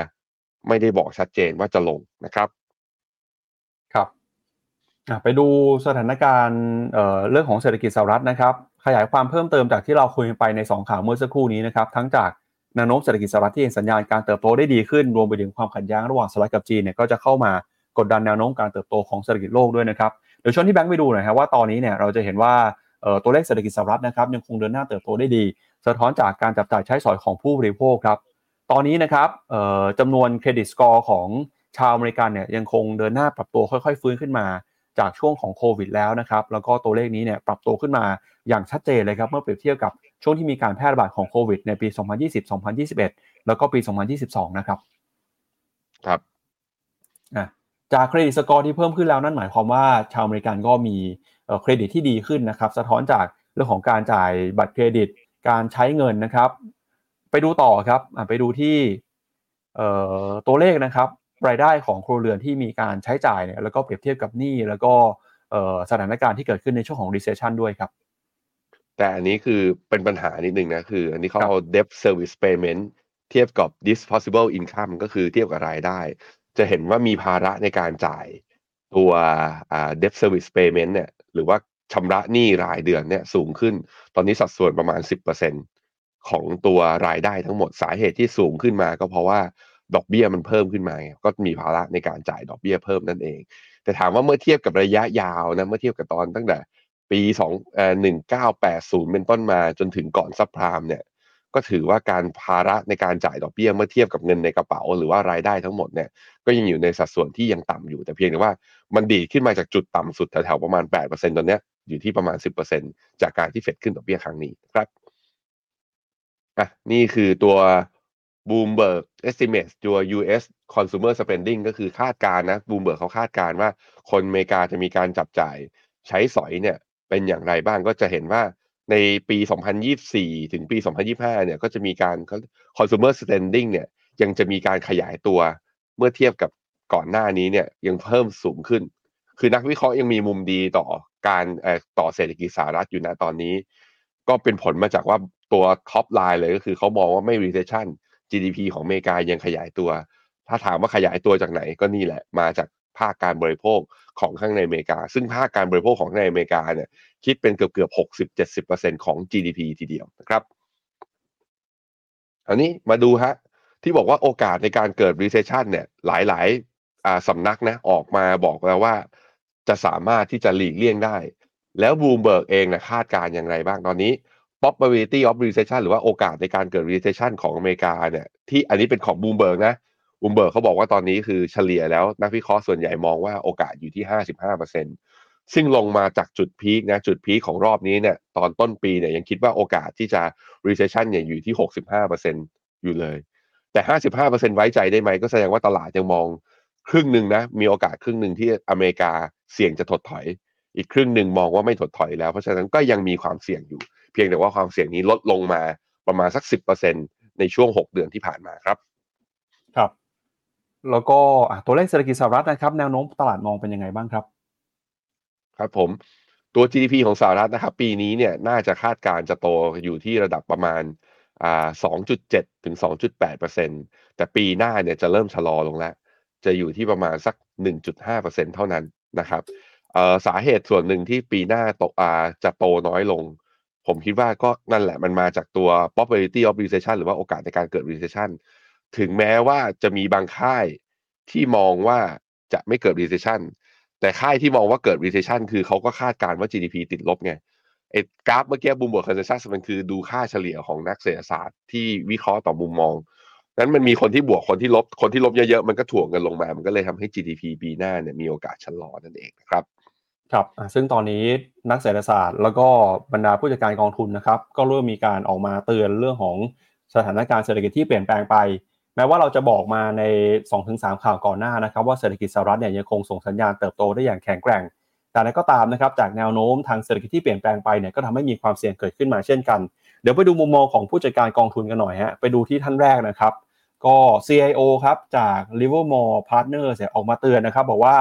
S3: ไม่ได้บอกชัดเจนว่าจะลงนะครับ
S2: ไปดูสถานการณ์เเรื่องของเศรษฐกิจสหรัฐนะครับ ขยายความเพิ่มเติมจากที่เราคุยไปใน 2 ข่าวเมื่อสักครู่นี้นะครับ ทั้งจากแนวโน้มเศรษฐกิจสหรัฐที่เห็นสัญญาณการเติบโตได้ดีขึ้น รวมไปถึงความขัดแย้งระหว่างสหรัฐกับจีนเนี่ยก็จะเข้ามากดดันแนวโน้มการเติบโตของเศรษฐกิจโลกด้วยนะครับเดี๋ยวชวนที่แบงค์ไปดูหน่อยครับว่าตอนนี้เนี่ยเราจะเห็นว่าตัวเลขเศรษฐกิจสหรัฐนะครับยังคงเดินหน้าเติบโตได้ดี สะท้อนจากการจับจ่ายใช้สอยของผู้บริโภคครับตอนนี้นะครับจำนวนเครดิตสกอร์ของชาวอเมริกันเนี่ยยังคงเดินหน้าปรับตัวค่อย ๆ ฟื้นขึ้นมา จากช่วงของโควิดแล้วนะครับแล้วก็ตัวเลขนี้เนี่ยปรับตัวขึ้นมาอย่างชัดเจนเลยครับเมื่อเปรียบเทียบกับช่วงที่มีการแพร่ระบาดของโควิดในปี 2020 2021 แล้วก็ปี 2022 นะครับ
S3: ครับ
S2: อะจาก credit score ที่เพิ่มขึ้นแล้วนั่นหมายความว่าชาวอเมริกันก็มีเอ่อเครดิตที่ดีขึ้นนะครับ สะท้อนจากเรื่องของการจ่ายบัตรเครดิตการใช้เงินนะครับ ไปดูต่อครับอะไปดูที่เอ่อตัวเลขนะครับ รายได้ของครัวเรือนที่มีการใช้จ่ายเนี่ยแล้วก็เปรียบเทียบกับหนี้แล้วก็เอ่อสถานการณ์ที่เกิดขึ้นในช่วงของ recession ด้วยครับ
S3: แต่อันนี้คือเป็นปัญหานิดนึงนะ คืออันนี้เขา
S2: ครับ
S3: เอา debt service payment เทียบกับ disposable income ก็คือเทียบกับรายได้ จะเห็นว่ามีภาระในการจ่ายตัวอ่า debt service payment เนี่ยหรือว่าชำระหนี้รายเดือนเนี่ยสูงขึ้น ตอนนี้สัดส่วนประมาณ 10%ของตัวรายได้ทั้งหมดสาเหตุที่สูงขึ้นมาก็เพราะว่า ดอกเบี้ยมันเพิ่มขึ้นมาไงก็มีภาระในการจ่ายดอกเบี้ยเพิ่มนั่นเอง แต่ถามว่าเมื่อเทียบกับระยะยาวนะเมื่อเทียบกับตอนตั้งแต่ปีสองเอ่อหนึ่งเก้าแปดศูนย์เป็นต้นมาจนถึงก่อนซับพรามเนี่ยก็ถือว่าการภาระในการจ่ายดอกเบี้ยเมื่อเทียบกับเงินในกระเป๋า หรือว่ารายได้ทั้งหมดเนี่ยก็ยังอยู่ในสัดส่วนที่ยังต่ำอยู่แต่เพียงแต่ว่ามันดีขึ้นมาจากจุดต่ำสุดแถวๆประมาณ 8%ตอนเนี้ยอยู่ที่ประมาณ 10%จากการที่เฟดขึ้นดอกเบี้ยครั้งนี้ครับอะนี่คือตัว Bloomberg Estimates ตัว US Consumer Spending ก็คือคาดการณ์นะ Bloomberg เขาคาดการณ์ว่าคนอเมริกาจะมีการจับจ่ายใช้สอยเนี่ยเป็นอย่างไรบ้างก็จะเห็นว่าในปี 2024 ถึงปี 2025 เนี่ยก็จะมีการ consumer spending เนี่ยยังจะมีการขยายตัวเมื่อเทียบกับก่อนหน้านี้เนี่ยยังเพิ่มสูงขึ้น คือนักวิเคราะห์ยังมีมุมดีต่อการเอ่อต่อเศรษฐกิจสหรัฐอยู่นะตอนนี้ ก็เป็นผลมาจากว่าตัว top line เลยก็คือเขามองว่าไม่ recession GDP ของอเมริกายังขยายตัว ถ้าถามว่าขยายตัวจากไหนก็นี่แหละมาจากภาคการบริโภคของข้างในอเมริกา ซึ่งภาคการบริโภคของในอเมริกาเนี่ยคิดเป็นเกือบเกือบหกสิบเจ็ดสิบเปอร์เซ็นของ GDP ทีเดียวนะครับ อันนี้มาดูฮะที่บอกว่าโอกาสในการเกิด recession เนี่ยหลายๆ สำนักนะออกมาบอกแล้วว่า จะสามารถที่จะหลีกเลี่ยงได้ แล้วบูมเบิร์กเองนะคาดการณ์อย่างไรบ้างตอนนี้ probability of recession หรือว่าโอกาสในการเกิด recession ของอเมริกาเนี่ยที่อันนี้เป็นของบูมเบิร์กนะบูมเบิร์กเขาบอกว่าตอนนี้คือเฉลี่ยแล้วนักวิเคราะห์ส่วนใหญ่มองว่าโอกาสอยู่ที่ 55%ซึ่งลงมาจากจุด peak นะจุด peak ของรอบนี้เนี่ยตอนต้นปีเนี่ยยังคิดว่าโอกาสที่จะ recession เนี่ยอยู่ที่ 65%อยู่เลย แต่ 55%ไว้ใจได้ไหมก็แสดงว่าตลาดยังมองครึ่งหนึ่งนะมีโอกาสครึ่งหนึ่งที่อเมริกาเสี่ยงจะถดถอย อีกครึ่งหนึ่งมองว่าไม่ถดถอยแล้วเพราะฉะนั้นก็ยังมีความเสี่ยงอยู่ เพียงแต่ว่าความเสี่ยงนี้ลดลงมาประมาณสัก 10%ในช่วง 6 เดือนที่ผ่านมาครับ
S2: ครับ แล้วก็อะตัวเลขเศรษฐกิจสหรัฐนะครับ แนวโน้มตลาดมองเป็นยังไงบ้างครับ
S3: ครับผมตัว GDP ของสหรัฐนะครับ ปีนี้เนี่ยน่าจะคาดการณ์จะโตอยู่ที่ระดับประมาณอ่า2.7 ถึง 2.8 แต่ปีหน้าเนี่ยจะเริ่มชะลอลงแล้ว จะอยู่ที่ประมาณสัก 1.5 เท่านั้นนะครับเอ่อสาเหตุส่วนหนึ่งที่ปีหน้าโตอ่าจะโตน้อยลง ผมคิดว่าก็นั่นแหละมันมาจากตัว probability of recession หรือว่าโอกาสในการเกิด recession ถึงแม้ว่าจะมีบางค่ายที่มองว่าจะไม่เกิด recession แต่ค่ายที่มองว่าเกิด recession คือเขาก็คาดการณ์ว่า GDP ติดลบไงไอ้กราฟเมื่อกี้บูมบิร์กคอนเซนแซสมันคือดูค่าเฉลี่ยของนักเศรษฐศาสตร์ที่วิเคราะห์ต่อมุมมองนั้นมันมีคนที่บวกคนที่ลบคนที่ลบเยอะๆ มันก็ถ่วงกันลงมา มันก็เลยทำให้ GDP ปีหน้าเนี่ยมีโอกาสชะลอนั่นเองนะครับ
S2: ครับซึ่งตอนนี้นักเศรษฐศาสตร์ แล้วก็บรรดาผู้จัดการกองทุนนะครับ ก็เริ่มมีการออกมาเตือนเรื่องของสถานการณ์เศรษฐกิจที่เปลี่ยนแปลงไป แม้ว่าเราจะบอกมาใน 2-3 ข่าวก่อนหน้านะครับ ว่าเศรษฐกิจสหรัฐเนี่ยยังคงส่งสัญญาณเติบโตได้อย่างแข็งแกร่ง แต่นั้นก็ตามนะครับจากแนวโน้มทางเศรษฐกิจที่เปลี่ยนแปลงไปเนี่ยก็ทำให้มีความเสี่ยงเกิดขึ้นมาเช่นกัน เดี๋ยวไปดูมุมมองของผู้จัดการกองทุนกันหน่อยฮะไปดูที่ท่านแรกนะครับ ก็ CIO ครับจาก Livermore Partners ออกมาเตือนนะครับบอกว่า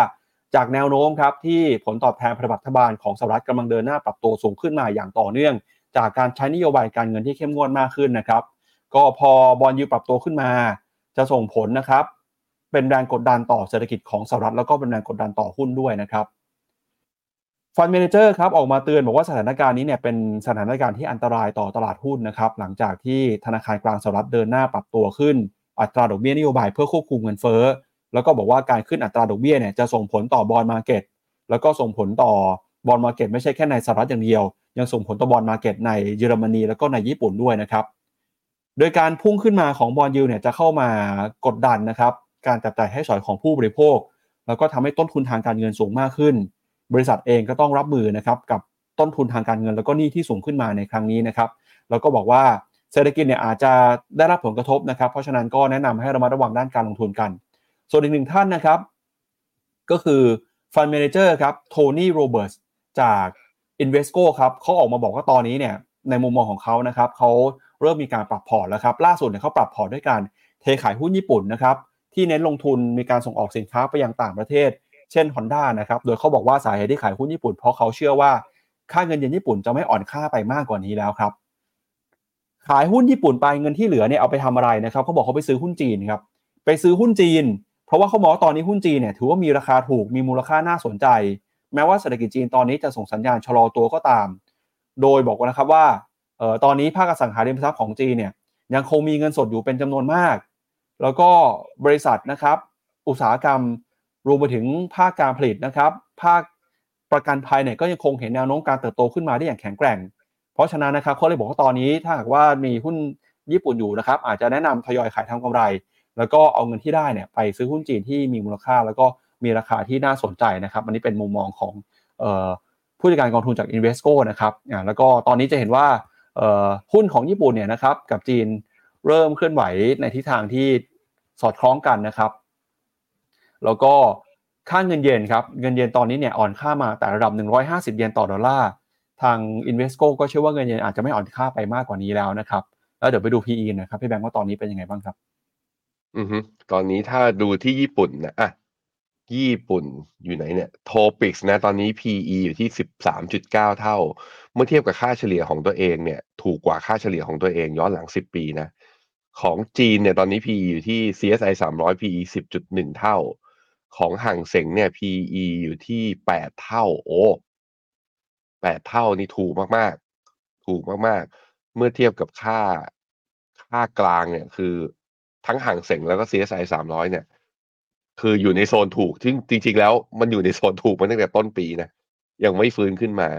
S2: จากแนวโน้มครับที่ผลตอบแทนพันธบัตรบาลของสหรัฐกำลังเดินหน้าปรับตัวสูงขึ้นมาอย่างต่อเนื่อง จากการใช้นโยบายการเงินที่เข้มงวดมากขึ้นนะครับ ก็พอ bond yield ปรับตัวขึ้นมา จะส่งผลนะครับ เป็นแรงกดดันต่อเศรษฐกิจของสหรัฐแล้วก็เป็นแรงกดดันต่อหุ้นด้วยนะครับ fund manager ครับออกมาเตือนบอกว่าสถานการณ์นี้เนี่ยเป็นสถานการณ์ที่อันตรายต่อตลาดหุ้นนะครับหลังจากที่ธนาคารกลางสหรัฐเดินหน้าปรับตัวขึ้น อัตราดอกเบี้ยนโยบายเพื่อควบคุมเงินเฟ้อ แล้วก็บอกว่าการขึ้นอัตราดอกเบี้ยเนี่ยจะส่งผลต่อ bond marketแล้วก็ส่งผลต่อ bond market ไม่ใช่แค่ในสหรัฐอย่างเดียว ยังส่งผลต่อ bond market ในเยอรมนีแล้วก็ในญี่ปุ่นด้วยนะครับ โดยการพุ่งขึ้นมาของ bond yield เนี่ยจะเข้ามากดดันนะครับการจับจ่ายใช้สอยของผู้บริโภค แล้วก็ทำให้ต้นทุนทางการเงินสูงมากขึ้น บริษัทเองก็ต้องรับมือนะครับกับต้นทุนทางการเงินแล้วก็หนี้ที่สูงขึ้นมาในครั้งนี้นะครับแล้วก็บอกว่าเศรษฐกิจเนี่ยอาจจะได้รับผลกระทบนะครับ เพราะฉะนั้นก็แนะนำให้ระมัดระวังด้านการลงทุนกัน ส่วนอีกหนึ่งท่านนะครับ ก็คือ fund manager ครับโทนี่โรเบิร์ตจาก Invesco ครับเขาออกมาบอกว่าตอนนี้เนี่ยในมุมมองของเขานะครับเขาเริ่มมีการปรับพอร์ตแล้วครับล่าสุดเนี่ยเขาปรับพอร์ตด้วยการเทขายหุ้นญี่ปุ่นนะครับที่เน้นลงทุนมีการส่งออกสินค้าไปยังต่างประเทศ เช่น Honda นะครับโดยเขาบอกว่าสาเหตุที่ขายหุ้นญี่ปุ่น เพราะเขาเชื่อว่าค่าเงินเยนญี่ปุ่นจะไม่อ่อนค่าไปมากกว่านี้แล้วครับ ขายหุ้นญี่ปุ่นไปเงินที่เหลือเนี่ยเอาไปทำอะไรนะครับเขาบอกเขาไปซื้อหุ้นจีนครับไปซื้อหุ้นจีน พราะว่าเขามองตอนนี้หุ้นจีนเนี่ยถือว่ามีราคาถูกมีมูลค่าน่าสนใจ แม้ว่าเศรษฐกิจจีนตอนนี้จะส่งสัญญาณชะลอตัวก็ตาม โดยบอกว่านะครับว่าเออตอนนี้ภาคอสังหาริมทรัพย์ของจีนเนี่ยยังคงมีเงินสดอยู่เป็นจำนวนมาก แล้วก็บริษัทนะครับ อุตสาหกรรมรวมไปถึงภาคการผลิตนะครับ ภาคประกันภัยเนี่ยก็ยังคงเห็นแนวโน้มการเติบโตขึ้นมาได้อย่างแข็งแกร่ง เพราะฉะนั้นนะครับเขาเลยบอกว่าตอนนี้ถ้าหากว่ามีหุ้นญี่ปุ่นอยู่นะครับ อาจจะแนะนำทยอยขายทำกำไร แล้วก็เอาเงินที่ได้เนี่ยไปซื้อหุ้นจีนที่มีมูลค่า แล้วก็มีราคาที่น่าสนใจนะครับอันนี้เป็นมุมมองของผู้จัดการกองทุนจาก Invesco นะครับแล้วก็ตอนนี้จะเห็นว่าหุ้นของญี่ปุ่นเนี่ยนะครับกับจีนเริ่มเคลื่อนไหวในทิศทางที่สอดคล้องกันนะครับ แล้วก็ค่าเงินเยนครับเงินเยนตอนนี้เนี่ยอ่อนค่ามาแต่ระดับ 150 เยนต่อดอลลาร์ทาง Invesco ก็เชื่อว่าเงินเยนอาจจะไม่อ่อนค่าไปมากกว่านี้แล้วนะครับ แล้วเดี๋ยวไปดู PE นะครับพี่แบงค์ว่าตอนนี้เป็นยังไงบ้างครับ
S3: อือฮึตอนนี้ถ้าดูที่ญี่ปุ่นนะอะญี่ปุ่นอยู่ไหนเนี่ยโทปิกส์นะตอนนี้ PE อยู่ที่สิบสามจุดเก้าเท่า เมื่อเทียบกับค่าเฉลี่ยของตัวเองเนี่ย ถูกกว่าค่าเฉลี่ยของตัวเองย้อนหลังสิบปีนะ ของจีนเนี่ยตอนนี้ PE อยู่ที่ CSI สามร้อย PE สิบจุดหนึ่งเท่า ของห่างเสงเนี่ย PE อยู่ที่แปดเท่า โอ้แปดเท่านี่ถูกมากๆ ถูกมากๆ เมื่อเทียบกับค่าค่ากลางเนี่ยคือ ทั้งห่างเสงแล้วก็ CSI สามร้อยเนี่ย คืออยู่ในโซนถูกซึ่จริง ๆ แล้วมันอยู่ในโซนถูกมาตั้งแต่ต้นปีนะยังไม่ฟื้นขึ้นมา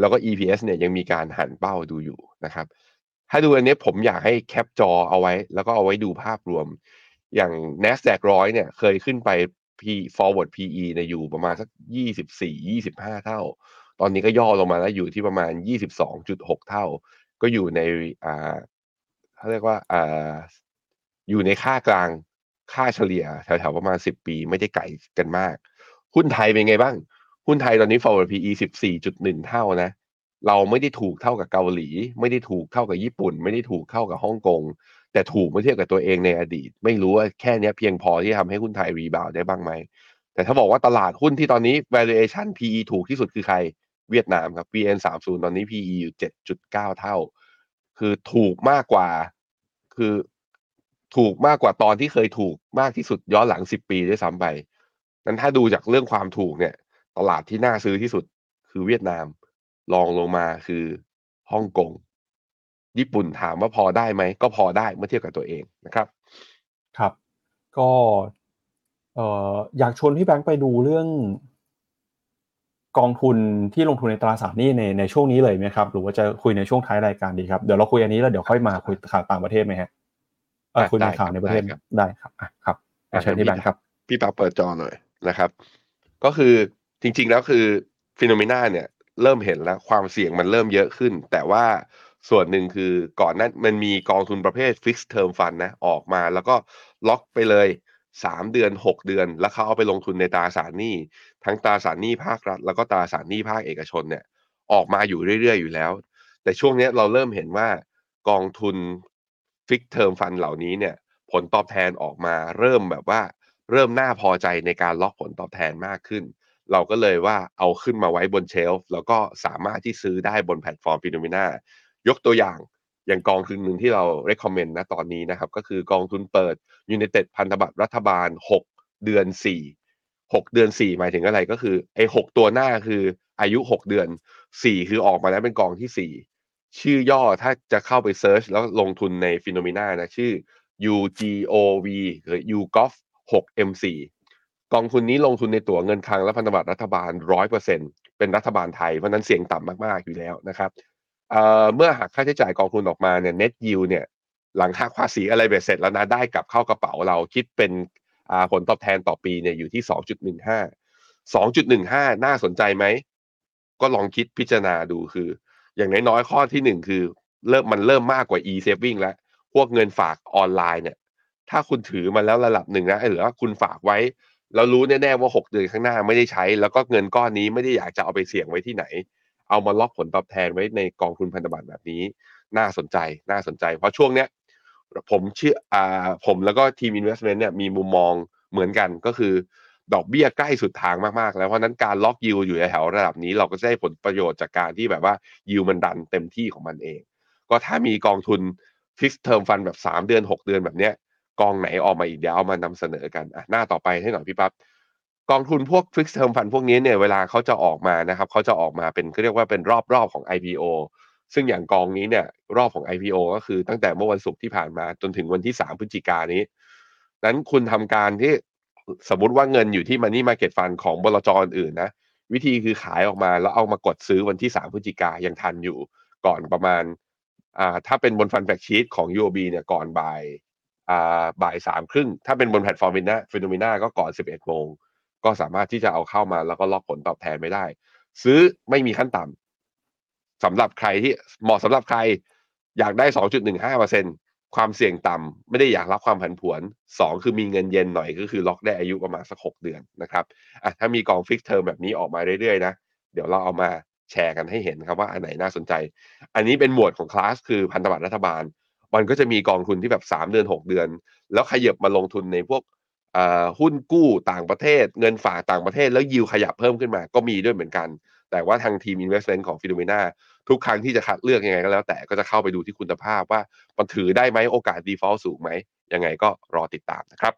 S3: แล้วก็ EPS เนี่ยยังมีการหันเป้าดูอยู่นะครับ ถ้าดูอันนี้ผมอยากให้แคปจอเอาไว้ แล้วก็เอาไว้ดูภาพรวม อย่าง NASDAQ ร้อยเนี่ย เคยขึ้นไป P forward PE เนี่ยอยู่ประมาณสักยี่สิบสี่ยี่สิบห้าเท่า ตอนนี้ก็ย่อลงมาแล้วอยู่ที่ประมาณยี่สิบสองจุดหกเท่า ก็อยู่ในอ่าเขาเรียกว่าอ่า อยู่ในค่ากลางค่าเฉลี่ยแถวๆประมาณสิบปี ไม่ได้ไกลกันมาก หุ้นไทยเป็นไงบ้าง หุ้นไทยตอนนี้ forward PE สิบสี่จุดหนึ่งเท่านะ เราไม่ได้ถูกเท่ากับเกาหลี ไม่ได้ถูกเท่ากับญี่ปุ่น ไม่ได้ถูกเท่ากับฮ่องกง แต่ถูกเมื่อเทียบกับตัวเองในอดีต ไม่รู้ว่าแค่นี้เพียงพอที่ทำให้หุ้นไทยรีบาวได้บ้างไหม แต่ถ้าบอกว่าตลาดหุ้นที่ตอนนี้ valuation PE ถูกที่สุดคือใคร เวียดนามครับ VN 3 0ตอนนี้ PE อยู่7.9 เท่า คือถูกมากกว่า คือ ถูกมากกว่าตอนที่เคยถูกมากที่สุดย้อนหลังสิบปีด้วยซ้ำไปนั้นถ้าดูจากเรื่องความถูกเนี่ย ตลาดที่น่าซื้อที่สุดคือเวียดนามรองลงมาคือฮ่องกง ญี่ปุ่นถามว่าพอได้ไหม ก็พอได้เมื่อเทียบกับตัวเองนะครับ
S2: ครับ ก็เอ่ออยากชวนพี่แบงค์ไปดูเรื่อง กองทุนที่ลงทุนในตราสารนี้ในในช่วงนี้เลยไหมครับ หรือว่าจะคุยในช่วงท้ายรายการดีครับ เดี๋ยวเราคุยอันนี้แล้วเดี๋ยวค่อยมาคุยข่าวต่างประเทศไหมฮะ คุยในข่าวในประเทศได้ครับครับเชิญที่แบงค์ครับ
S3: พี่ปาเปิดจอหน่อยนะครับ ก็คือจริง ๆ แล้วคือ Finnomena เนี่ยเริ่มเห็นแล้วความเสี่ยงมันเริ่มเยอะขึ้น แต่ว่าส่วนหนึ่งคือก่อนนั้นมันมีกองทุนประเภท Fixed Term Fund นะออกมาแล้วก็ล็อกไปเลยสามเดือนหกเดือน แล้วเขาเอาไปลงทุนในตราสารหนี้ ทั้งตราสารหนี้ภาครัฐ แล้วก็ตราสารหนี้ภาคเอกชนเนี่ยออกมาอยู่เรื่อยๆอยู่แล้ว แต่ช่วงนี้เราเริ่มเห็นว่ากองทุน Fixed Term Fund เหล่านี้เนี่ยผลตอบแทนออกมาเริ่มแบบว่า เริ่มน่าพอใจในการล็อกผลตอบแทนมากขึ้น เราก็เลยว่าเอาขึ้นมาไว้บน shelf แล้วก็สามารถที่ซื้อได้บนแพลตฟอร์ม Finnomena ยกตัวอย่างอย่างกองทุนหนึ่งที่เรา recommend นะตอนนี้นะครับ ก็คือกองทุนเปิด United พันธบัตรรัฐบาล 6 เดือน 4 6 เดือน 4 หมายถึงอะไรก็คือไอ้6ตัวหน้าคืออายุ 6 เดือน 4 คือออกมาแล้วเป็นกองที่4 ชื่อย่อถ้าจะเข้าไป search แล้วลงทุนใน Finnomena นะชื่อ UGOV หรือ UGOV 6 M4 กองทุนนี้ลงทุนในตั๋วเงินคลังและพันธบัตรรัฐบาล 100%เป็นรัฐบาลไทย เพราะนั้นเสี่ยงต่ำมาก ๆ อยู่แล้วนะครับเเมื่อหักค่าใช้จ่ายกองทุนออกมาเนี่ย net yield เนี่ยหลังหักภาษีอะไรเบ็ดเสร็จแล้วนะได้กลับเข้ากระเป๋าเราคิดเป็นผลตอบแทนต่อปีเนี่ยอยู่ที่ 2.15 2.15 น่าสนใจไหม ก็ลองคิดพิจารณาดูคือ อย่างน้อยๆข้อที่หนึ่งคือเริ่มมันเริ่มมากกว่า e-saving แล้ว พวกเงินฝากออนไลน์เนี่ย ถ้าคุณถือมาแล้วระดับหนึ่งนะหรือว่าคุณฝากไว้ แล้วรู้แน่ๆว่า 6 เดือนข้างหน้าไม่ได้ใช้ แล้วก็เงินก้อนนี้ไม่ได้อยากจะเอาไปเสี่ยงไว้ที่ไหน เอามาล็อกผลตอบแทนไว้ในกองทุนพันธบัตรแบบนี้ น่าสนใจน่าสนใจ เพราะช่วงเนี้ยผมเชื่ออ่าผมแล้วก็ทีม investment เนี่ยมีมุมมองเหมือนกันก็คือ ดอกเบี้ยใกล้สุดทางมากๆ แล้วเพราะนั้นการล็อกยิวอยู่ในแถวระดับนี้เราก็จะได้ผลประโยชน์จากการที่แบบว่ายิวมันดันเต็มที่ของมันเอง ก็ถ้ามีกองทุน Fixed Term Fund แบบ 3 เดือน 6 เดือนแบบเนี้ยกองไหนออกมาอีกเดี๋ยวเอามานำเสนอกันอะหน้าต่อไปให้หน่อยพี่ปั๊บกองทุนพวก Fixed Term Fund พวกนี้เนี่ยเวลาเขาจะออกมานะครับเขาจะออกมาเป็นเขาเรียกว่าเป็นรอบๆของ IPO ซึ่งอย่างกองนี้เนี่ยรอบของ IPO ก็คือตั้งแต่เมื่อวันศุกร์ที่ผ่านมาจนถึงวันที่ 3 พฤศจิกายนนี้นั้นคุณทำการที่ สมมติว่าเงินอยู่ที่ Money Market Fund ของบลจอื่นนะ วิธีคือขายออกมาแล้วเอามากดซื้อวันที่ 3พฤศจิกายังทันอยู่ก่อนประมาณอ่าถ้าเป็นบน fund fact sheet ของ UOB เนี่ยก่อนบ่ายอ่าบ่ายสามครึ่งถ้าเป็นบนแพลตฟอร์มฟินนา Finnomena ก็ก่อน 11โมงก็สามารถที่จะเอาเข้ามาแล้วก็ล็อกผลตอบแทนไว้ได้ ซื้อไม่มีขั้นต่ำสำหรับใครที่เหมาะสำหรับใครอยากได้ 2.15% ความเสี่ยงต่ำไม่ได้อยากรับความผันผวน 2 คือมีเงินเย็นหน่อยก็คือล็อกได้อายุประมาณสัก6เดือนนะครับอะถ้ามีกอง Fixed Term แบบนี้ออกมาเรื่อยๆนะเดี๋ยวเราเอามาแชร์กันให้เห็นครับว่าอันไหนน่าสนใจ อันนี้เป็นหมวดของคลาสคือพันธบัตรรัฐบาล มันก็จะมีกองทุนที่แบบ 3 เดือน 6 เดือน แล้วขยับมาลงทุนในพวกหุ้นกู้ต่างประเทศ เงินฝากต่างประเทศแล้วยิวขยับเพิ่มขึ้นมาก็มีด้วยเหมือนกัน แต่ว่าทางทีม investment ของ Finnomena ทุกครั้งที่จะคัดเลือกยังไงก็แล้วแต่ก็จะเข้าไปดูที่คุณภาพว่ามันถือได้ไหมโอกาส default สูงไหมยังไงก็รอติดตามนะครับ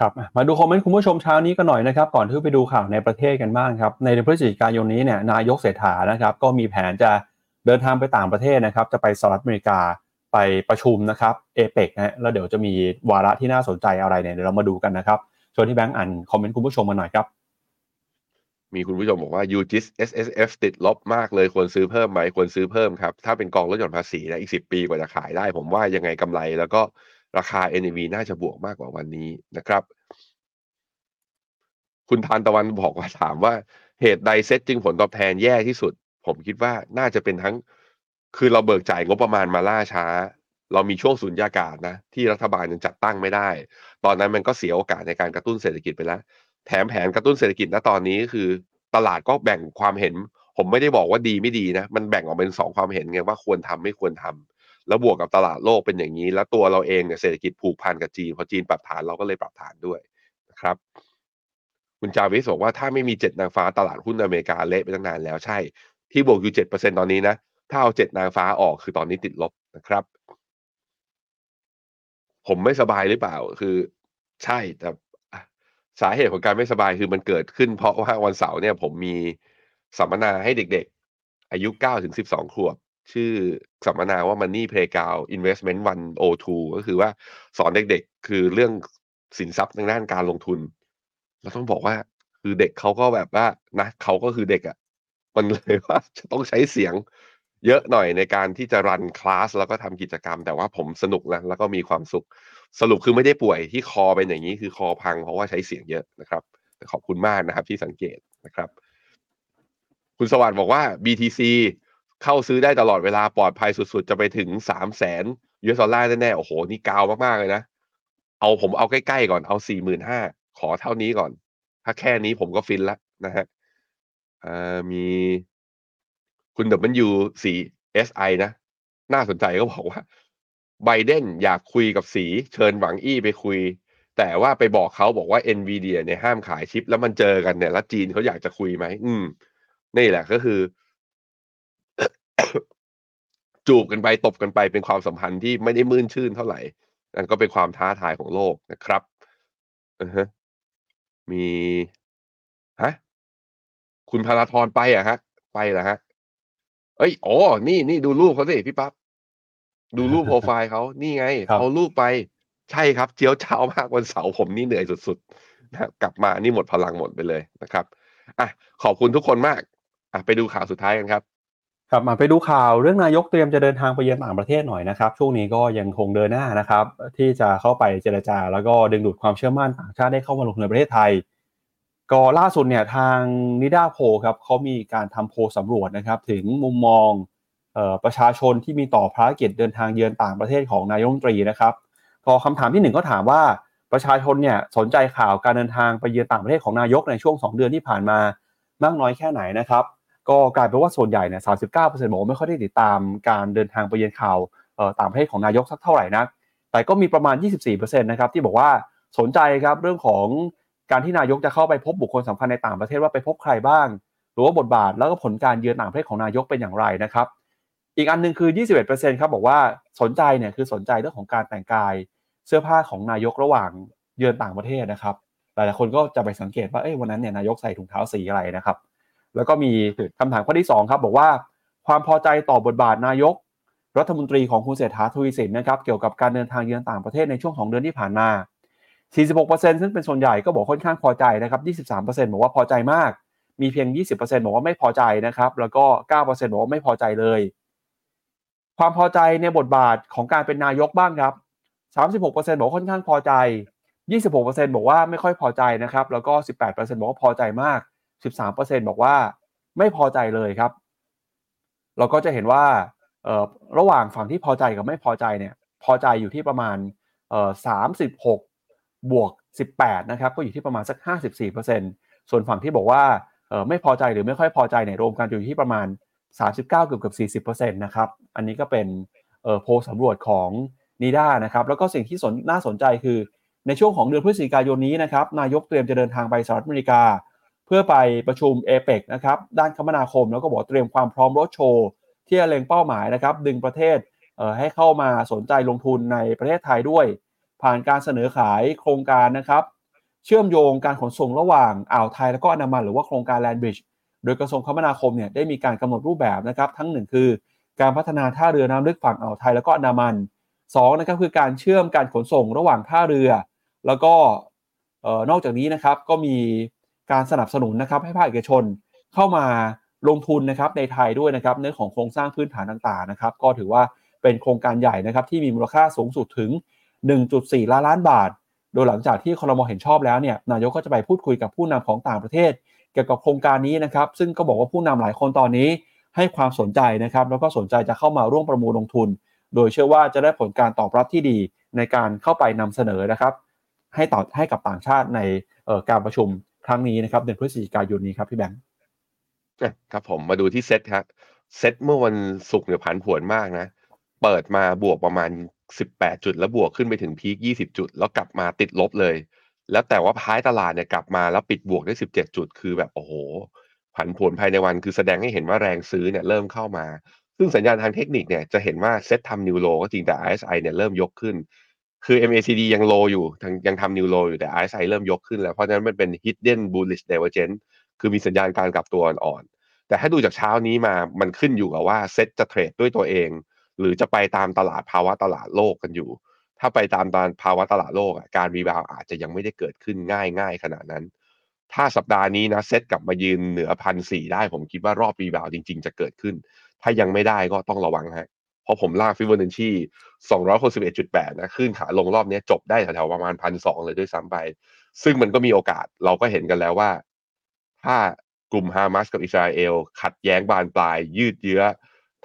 S2: ครับมาดูคอมเมนต์คุณผู้ชมเช้านี้กันหน่อยนะครับก่อนที่ไปดูข่าวในประเทศกันบ้างครับในพฤศจิกายนนี้เนี่ยนายกเศรษฐานะครับก็มีแผนจะเดินทางไปต่างประเทศนะครับจะไปสหรัฐอเมริกาไปประชุมนะครับเอเปกนะแล้วเดี๋ยวจะมีวาระที่น่าสนใจอะไรเนี่ยเดี๋ยวเรามาดูกันนะครับชวนที่แบงค์อ่านคอมเมนต์คุณผู้ชมมาหน่อยครับ
S3: มีคุณผู้ชมบอกว่า UGIS SSF ติดลบมากเลยควรซื้อเพิ่มไหมควรซื้อเพิ่มครับ ถ้าเป็นกองลดหย่อนภาษีนะอีกสิปีกว่าจะขายได้ ผมว่ายังไงกำไร แล้วก็ราคา NAV น่าจะบวกมากกว่าวันนี้นะครับ คุณทานตะวันบอกว่าถามว่าเหตุใดเซ็ตจึงผลตอบแทนแย่ที่สุด ผมคิดว่าน่าจะเป็นทั้ง คือเราเบิกจ่ายงบประมาณมาล่าช้า เรามีช่วงสุญญากาศนะ ที่รัฐบาลยังจัดตั้งไม่ได้ ตอนนั้นมันก็เสียโอกาสในการกระตุ้นเศรษฐกิจไปแล้ว แถมแผนกระตุ้นเศรษฐกิจณตอนนี้คือ ตลาดก็แบ่งความเห็น ผมไม่ได้บอกว่าดีไม่ดีนะ มันแบ่งออกเป็นสองความเห็นไงว่าควรทำไม่ควรทำแล้วบวกกับตลาดโลกเป็นอย่างนี้ แล้วตัวเราเองเนี่ยเศรษฐกิจผูกพันกับจีนพอจีนปรับฐานเราก็เลยปรับฐานด้วยนะครับคุณจาวิสบอกว่าถ้าไม่มีเจ็ดนางฟ้าตลาดหุ้นอเมริกาเละไปตั้งนานแล้วใช่ ที่บวกอยู่เจ็ดเปอร์เซ็นตอนนี้นะ ถ้าเอาเจ็ดนางฟ้าออกคือตอนนี้ติดลบนะครับ ผมไม่สบายหรือเปล่า คือ ใช่แต่ สาเหตุของการไม่สบายคือมันเกิดขึ้นเพราะว่าวันเสาร์เนี่ยผมมีสัมมนาให้เด็กๆ อายุ9ถึง12 ขวบ ชื่อสัมมนาว่า Money Playground Investment 102 ก็คือว่าสอนเด็กๆ คือเรื่องสินทรัพย์ทางด้านการลงทุน เราต้องบอกว่าคือเด็กเขาก็แบบว่านะเขาก็คือเด็กอะ่ะ มันเลยว่าจะต้องใช้เสียงเยอะหน่อยในการที่จะรันคลาสแล้วก็ทำกิจกรรม แต่ว่าผมสนุกนะแล้วก็มีความสุข สรุปคือไม่ได้ป่วยที่คอเป็นอย่างนี้คือคอพังเพราะว่าใช้เสียงเยอะนะครับขอบคุณมากนะครับที่สังเกตนะครับ คุณสวัสดิ์บอกว่า BTC เข้าซื้อได้ตลอดเวลาปลอดภัยสุดๆ จะไปถึงสามแสน US dollar แน่ๆโอ้โห นี่กาวมากๆเลยนะ เอาผมเอาใกล้ๆก่อนเอาสี่หมื่นห้าขอเท่านี้ก่อน ถ้าแค่นี้ผมก็ฟินแล้วนะฮะมีคุณ WCSI นะ น่าสนใจก็บอกว่า ไบเดนอยากคุยกับสีเชิญหวังอี้ไปคุย แต่ว่าไปบอกเขาบอกว่า NVIDIA เนี่ยห้ามขายชิป แล้วมันเจอกันเนี่ยแล้วจีนเขาอยากจะคุยไหมอืม นี่แหละก็คือ จูบกันไปตบกันไปเป็นความสัมพันธ์ที่ไม่ได้มื่นชื่นเท่าไหร่นั่นก็เป็นความท้าทายของโลกนะครับอือฮะมีฮะคุณพาราธรไปอะฮะ ไปเหรอฮะ เอ้ย อ๋อ นี่นี่ดูรูปเขาสิพี่ปั๊บ ดูรูปโปรไฟล์เขานี่ไง
S2: ครับ
S3: เอารูปไปใช่ครับเจียวเจ้ามากวันเสาร์ผมนี่เหนื่อยสุดๆนะกลับมานี่หมดพลังหมดไปเลยนะครับอะขอบคุณทุกคนมากอะไปดูข่าวสุดท้ายกันครับ
S2: ครับมาไปดูข่าวเรื่องนายกเตรียมจะเดินทางไปเยือนต่างประเทศหน่อยนะครับ ช่วงนี้ก็ยังคงเดินหน้านะครับ ที่จะเข้าไปเจรจา แล้วก็ดึงดูดความเชื่อมั่นต่างชาติได้เข้ามาลงทุนในประเทศไทย ก็ล่าสุดเนี่ยทางนิด้าโพลครับเขามีการทำโพลสำรวจนะครับ ถึงมุมมองเออ ประชาชนที่มีต่อภารกิจเดินทางเยือนต่างประเทศของนายกรัฐมนตรีนะครับ ก็คำถามที่หนึ่งก็ถามว่าประชาชนเนี่ยสนใจข่าวการเดินทางไปเยือนต่างประเทศของนายกในช่วง 2 เดือนที่ผ่านมามากน้อยแค่ไหนนะครับ ก็กลายเป็นว่าส่วนใหญ่เนี่ย39%บอกว่าไม่ค่อยได้ติดตามการเดินทางไปเยือนข่าวต่างประเทศของนายกสักเท่าไหร่นัก แต่ก็มีประมาณ 24%นะครับที่บอกว่าสนใจครับเรื่องของการที่นายกจะเข้าไปพบบุคคลสำคัญในต่างประเทศว่าไปพบใครบ้าง หรือว่าบทบาทแล้วก็ผลการเยือนต่างประเทศของนายกเป็นอย่างไรนะครับ อีกอันหนึงคือ 21%ครับบอกว่าสนใจเนี่ยคือสนใจเรื่องของการแต่งกายเสื้อผ้าของนายกระหว่างเยือนต่างประเทศนะครับ หลายๆคนก็จะไปสังเกตว่าเอ้ยวันนั้นเนี่ยนายกใส่ถุงเท้าสีอะไรนะครับ แล้วก็มีคำถามข้อที่2ครับบอกว่าความพอใจต่อบทบาทนายก รัฐมนตรีของคุณเศรษฐาทวีสินนะครับเกี่ยวกับการเดินทางเยือนต่างประเทศในช่วง2เดือนที่ผ่านมา 46%ซึ่งเป็นส่วนใหญ่ก็บอกค่อนข้างพอใจนะครับ 23%บอกว่าพอใจมาก มีเพียง 20%บอกว่าไม่พอใจนะครับ แล้วก็ 9%บอกว่าไม่พอใจเลย ความพอใจในบทบาทของการเป็นนายกบ้างครับ 36%บอกค่อนข้างพอใจ 26%บอกว่าไม่ค่อยพอใจนะครับ แล้วก็ 18%บอกว่าพอใจมาก 13%บอกว่าไม่พอใจเลยครับ เราก็จะเห็นว่าระหว่างฝั่งที่พอใจกับไม่พอใจเนี่ย พอใจอยู่ที่ประมาณเอ่อ36บวก 18 นะครับ ก็อยู่ที่ประมาณสัก 54%ส่วนฝั่งที่บอกว่าไม่พอใจหรือไม่ค่อยพอใจเนี่ยรวมกันอยู่ที่ประมาณ 39 เกือบเกือบ40%นะครับ อันนี้ก็เป็นเอ่อโพลสำรวจของนีด้านะครับ แล้วก็สิ่งที่สนน่าสนใจคือ ในช่วงของเดือนพฤศจิกายนนี้นะครับ นายกเตรียมจะเดินทางไปสหรัฐอเมริกา เพื่อไปประชุมเอเปกนะครับ ด้านคมนาคม แล้วก็บอกเตรียมความพร้อมรถโชว์ ที่จะเล็งเป้าหมายนะครับ ดึงประเทศเอ่อให้เข้ามาสนใจลงทุนในประเทศไทยด้วย ผ่านการเสนอขายโครงการนะครับ เชื่อมโยงการขนส่งระหว่างอ่าวไทยแล้วก็อันามันหรือว่าโครงการแลนบริดจ์ โดยกระทรวงคมนาคมเนี่ยได้มีการกำหนดรูปแบบนะครับทั้งหนึ่งคือ การพัฒนาท่าเรือน้ำลึกฝั่งอ่าวไทยแล้วก็อันดามันสองนะครับคือการเชื่อมการขนส่งระหว่างท่าเรือ แล้วก็นอกจากนี้นะครับก็มีการสนับสนุนนะครับให้ภาคเอกชนเข้ามาลงทุนนะครับในไทยด้วยนะครับเรื่องของโครงสร้างพื้นฐานต่างๆนะครับ ก็ถือว่าเป็นโครงการใหญ่นะครับที่มีมูลค่าสูงสุดถึง 1.4 ล้านล้านบาท โดยหลังจากที่คอรมอเห็นชอบแล้วเนี่ยนายกก็จะไปพูดคุยกับผู้นำของต่างประเทศ เกี่ยวกับโครงการนี้นะครับซึ่งก็บอกว่าผู้นำหลายคนตอนนี้ให้ความสนใจนะครับแล้วก็สนใจจะเข้ามาร่วมประมูลลงทุน โดยเชื่อว่าจะได้ผลการตอบรับที่ดีในการเข้าไปนำเสนอนะครับ ให้ต่อให้กับต่างชาติในการประชุมครั้งนี้นะครับเดือนพฤศจิกายนนี้ครับพี่แบงค์
S3: ครับผมมาดูที่เซ็ตครับเซ็ตเมื่อวันศุกร์เนี่ยผันผวนมากนะ เปิดมาบวกประมาณ 18 จุด แล้วบวกขึ้นไปถึง peak 20 จุด แล้วกลับมาติดลบเลย แล้วแต่ว่าท้ายตลาดเนี่ยกลับมาแล้วปิดบวกได้ 17 จุด คือแบบโอ้โห ผันผวนภายในวันคือแสดงให้เห็นว่าแรงซื้อเนี่ยเริ่มเข้ามา ซึ่งสัญญาณทางเทคนิคเนี่ยจะเห็นว่าเซ็ตทำ new low ก็จริงแต่ RSI เนี่ยเริ่มยกขึ้น คือ MACD ยัง low อยู่ยังทำ new low อยู่แต่ RSI เริ่มยกขึ้นแล้ว เพราะฉะนั้นมันเป็น hidden bullish divergence คือมีสัญญาณการกลับตัวอ่อนๆแต่ถ้าดูจากเช้านี้มามันขึ้นอยู่กับว่าเซ็ตจะ trade ด้วยตัวเอง หรือจะไปตามตลาดภาวะตลาดโลกกันอยู่ ถ้าไปตามตามภาวะตลาดโลกอะการ rebound อาจจะยังไม่ได้เกิดขึ้นง่ายง่ายขนาดนั้น ถ้าสัปดาห์นี้นะเซตกลับมายืนเหนือพันสี่ได้ ผมคิดว่ารอบ rebound จริง ๆ จะเกิดขึ้น ถ้ายังไม่ได้ก็ต้องระวังฮะเพราะผมลากฟิบเบอร์นันชี261.8 นะขึ้นขาลงรอบนี้จบได้แถวๆประมาณพันสองเลยด้วยซ้ำไป ซึ่งมันก็มีโอกาสเราก็เห็นกันแล้วว่า ถ้ากลุ่มฮามาสกับอิสราเอลขัดแย้งบานปลายยืดเยื้อ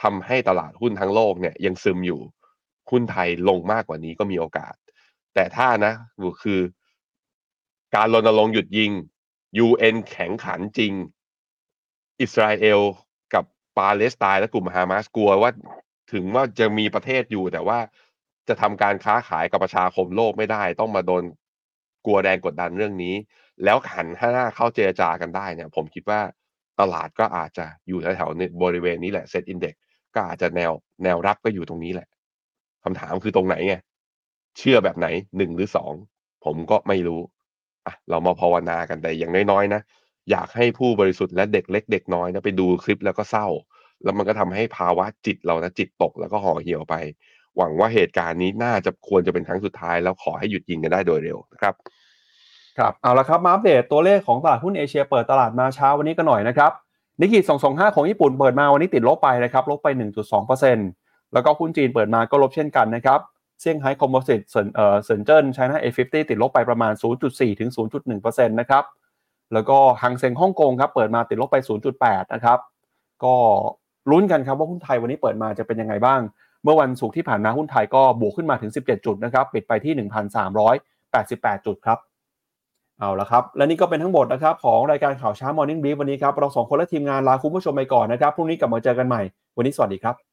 S3: ทำให้ตลาดหุ้นทั้งโลกเนี่ยยังซึมอยู่ หุ้นไทยลงมากกว่านี้ก็มีโอกาส แต่ถ้านะคือ การรณรงค์หยุดยิง UN แข็งขันจริง อิสราเอลกับปาเลสไตน์และกลุ่มฮามาสกลัวว่าถึงว่าจะมีประเทศอยู่แต่ว่าจะทำการค้าขายกับประชาคมโลกไม่ได้ ต้องมาโดนกลัวแดงกดดันเรื่องนี้ แล้วหันหน้าเข้าเจรจากันได้เนี่ย ผมคิดว่าตลาดก็อาจจะอยู่แถวๆบริเวณนี้แหละเซ็ตอินเด็กก็อาจจะแนวแนวรับก็อยู่ตรงนี้แหละ คำถามคือตรงไหนไงเชื่อแบบไหนหนึ่งหรือสองผมก็ไม่รู้อะเรามาภาวนากันแต่อย่างน้อยๆนะอยากให้ผู้บริสุทธิ์และเด็กเล็กเด็กน้อยนะไปดูคลิปแล้วก็เศร้า แล้วมันก็ทำให้ภาวะจิตเรานะจิตตกแล้วก็ห่อเหี่ยวไป หวังว่าเหตุการณ์นี้น่าจะควรจะเป็นครั้งสุดท้าย แล้วขอให้หยุดยิงกันได้โดยเร็วนะครับ
S2: ครับเอาละครับมาอัปเดตตัวเลขของตลาดหุ้นเอเชียเปิดตลาดมาเช้าวันนี้กันหน่อยนะครับนิกเกิ225 ของญี่ปุ่นเปิดมาวันนี้ติดลบไปนะครับลบไป 1.2% แล้วก็หุ้นจีนเปิดมาก็ลบเช่นกันนะครับเซี่ยงไฮ้ Composite เซินเอ่อเซินเจิ้นไชน่า A50 ติดลบไปประมาณ 0.4 ถึง 0.1%นะครับแล้วก็ฮังเซ็งฮ่องกงครับเปิดมาติดลบไป 0.8 นะครับก็ลุ้นกันครับว่าหุ้นไทยวันนี้เปิดมาจะเป็นยังไงบ้าง เมื่อวันศุกร์ที่ผ่านมาหุ้นไทยก็บวกขึ้นมาถึง 17 จุดนะครับปิดไปที่ 1,388 จุดครับเอาละครับ และนี่ก็เป็นทั้งหมดนะครับของรายการข่าวเช้า Morning Brief วันนี้ครับ เราสองคนและทีมงานลาคุณผู้ชมไปก่อนนะครับ พรุ่งนี้กลับมาเจอกันใหม่ วันนี้สวัสดีครับ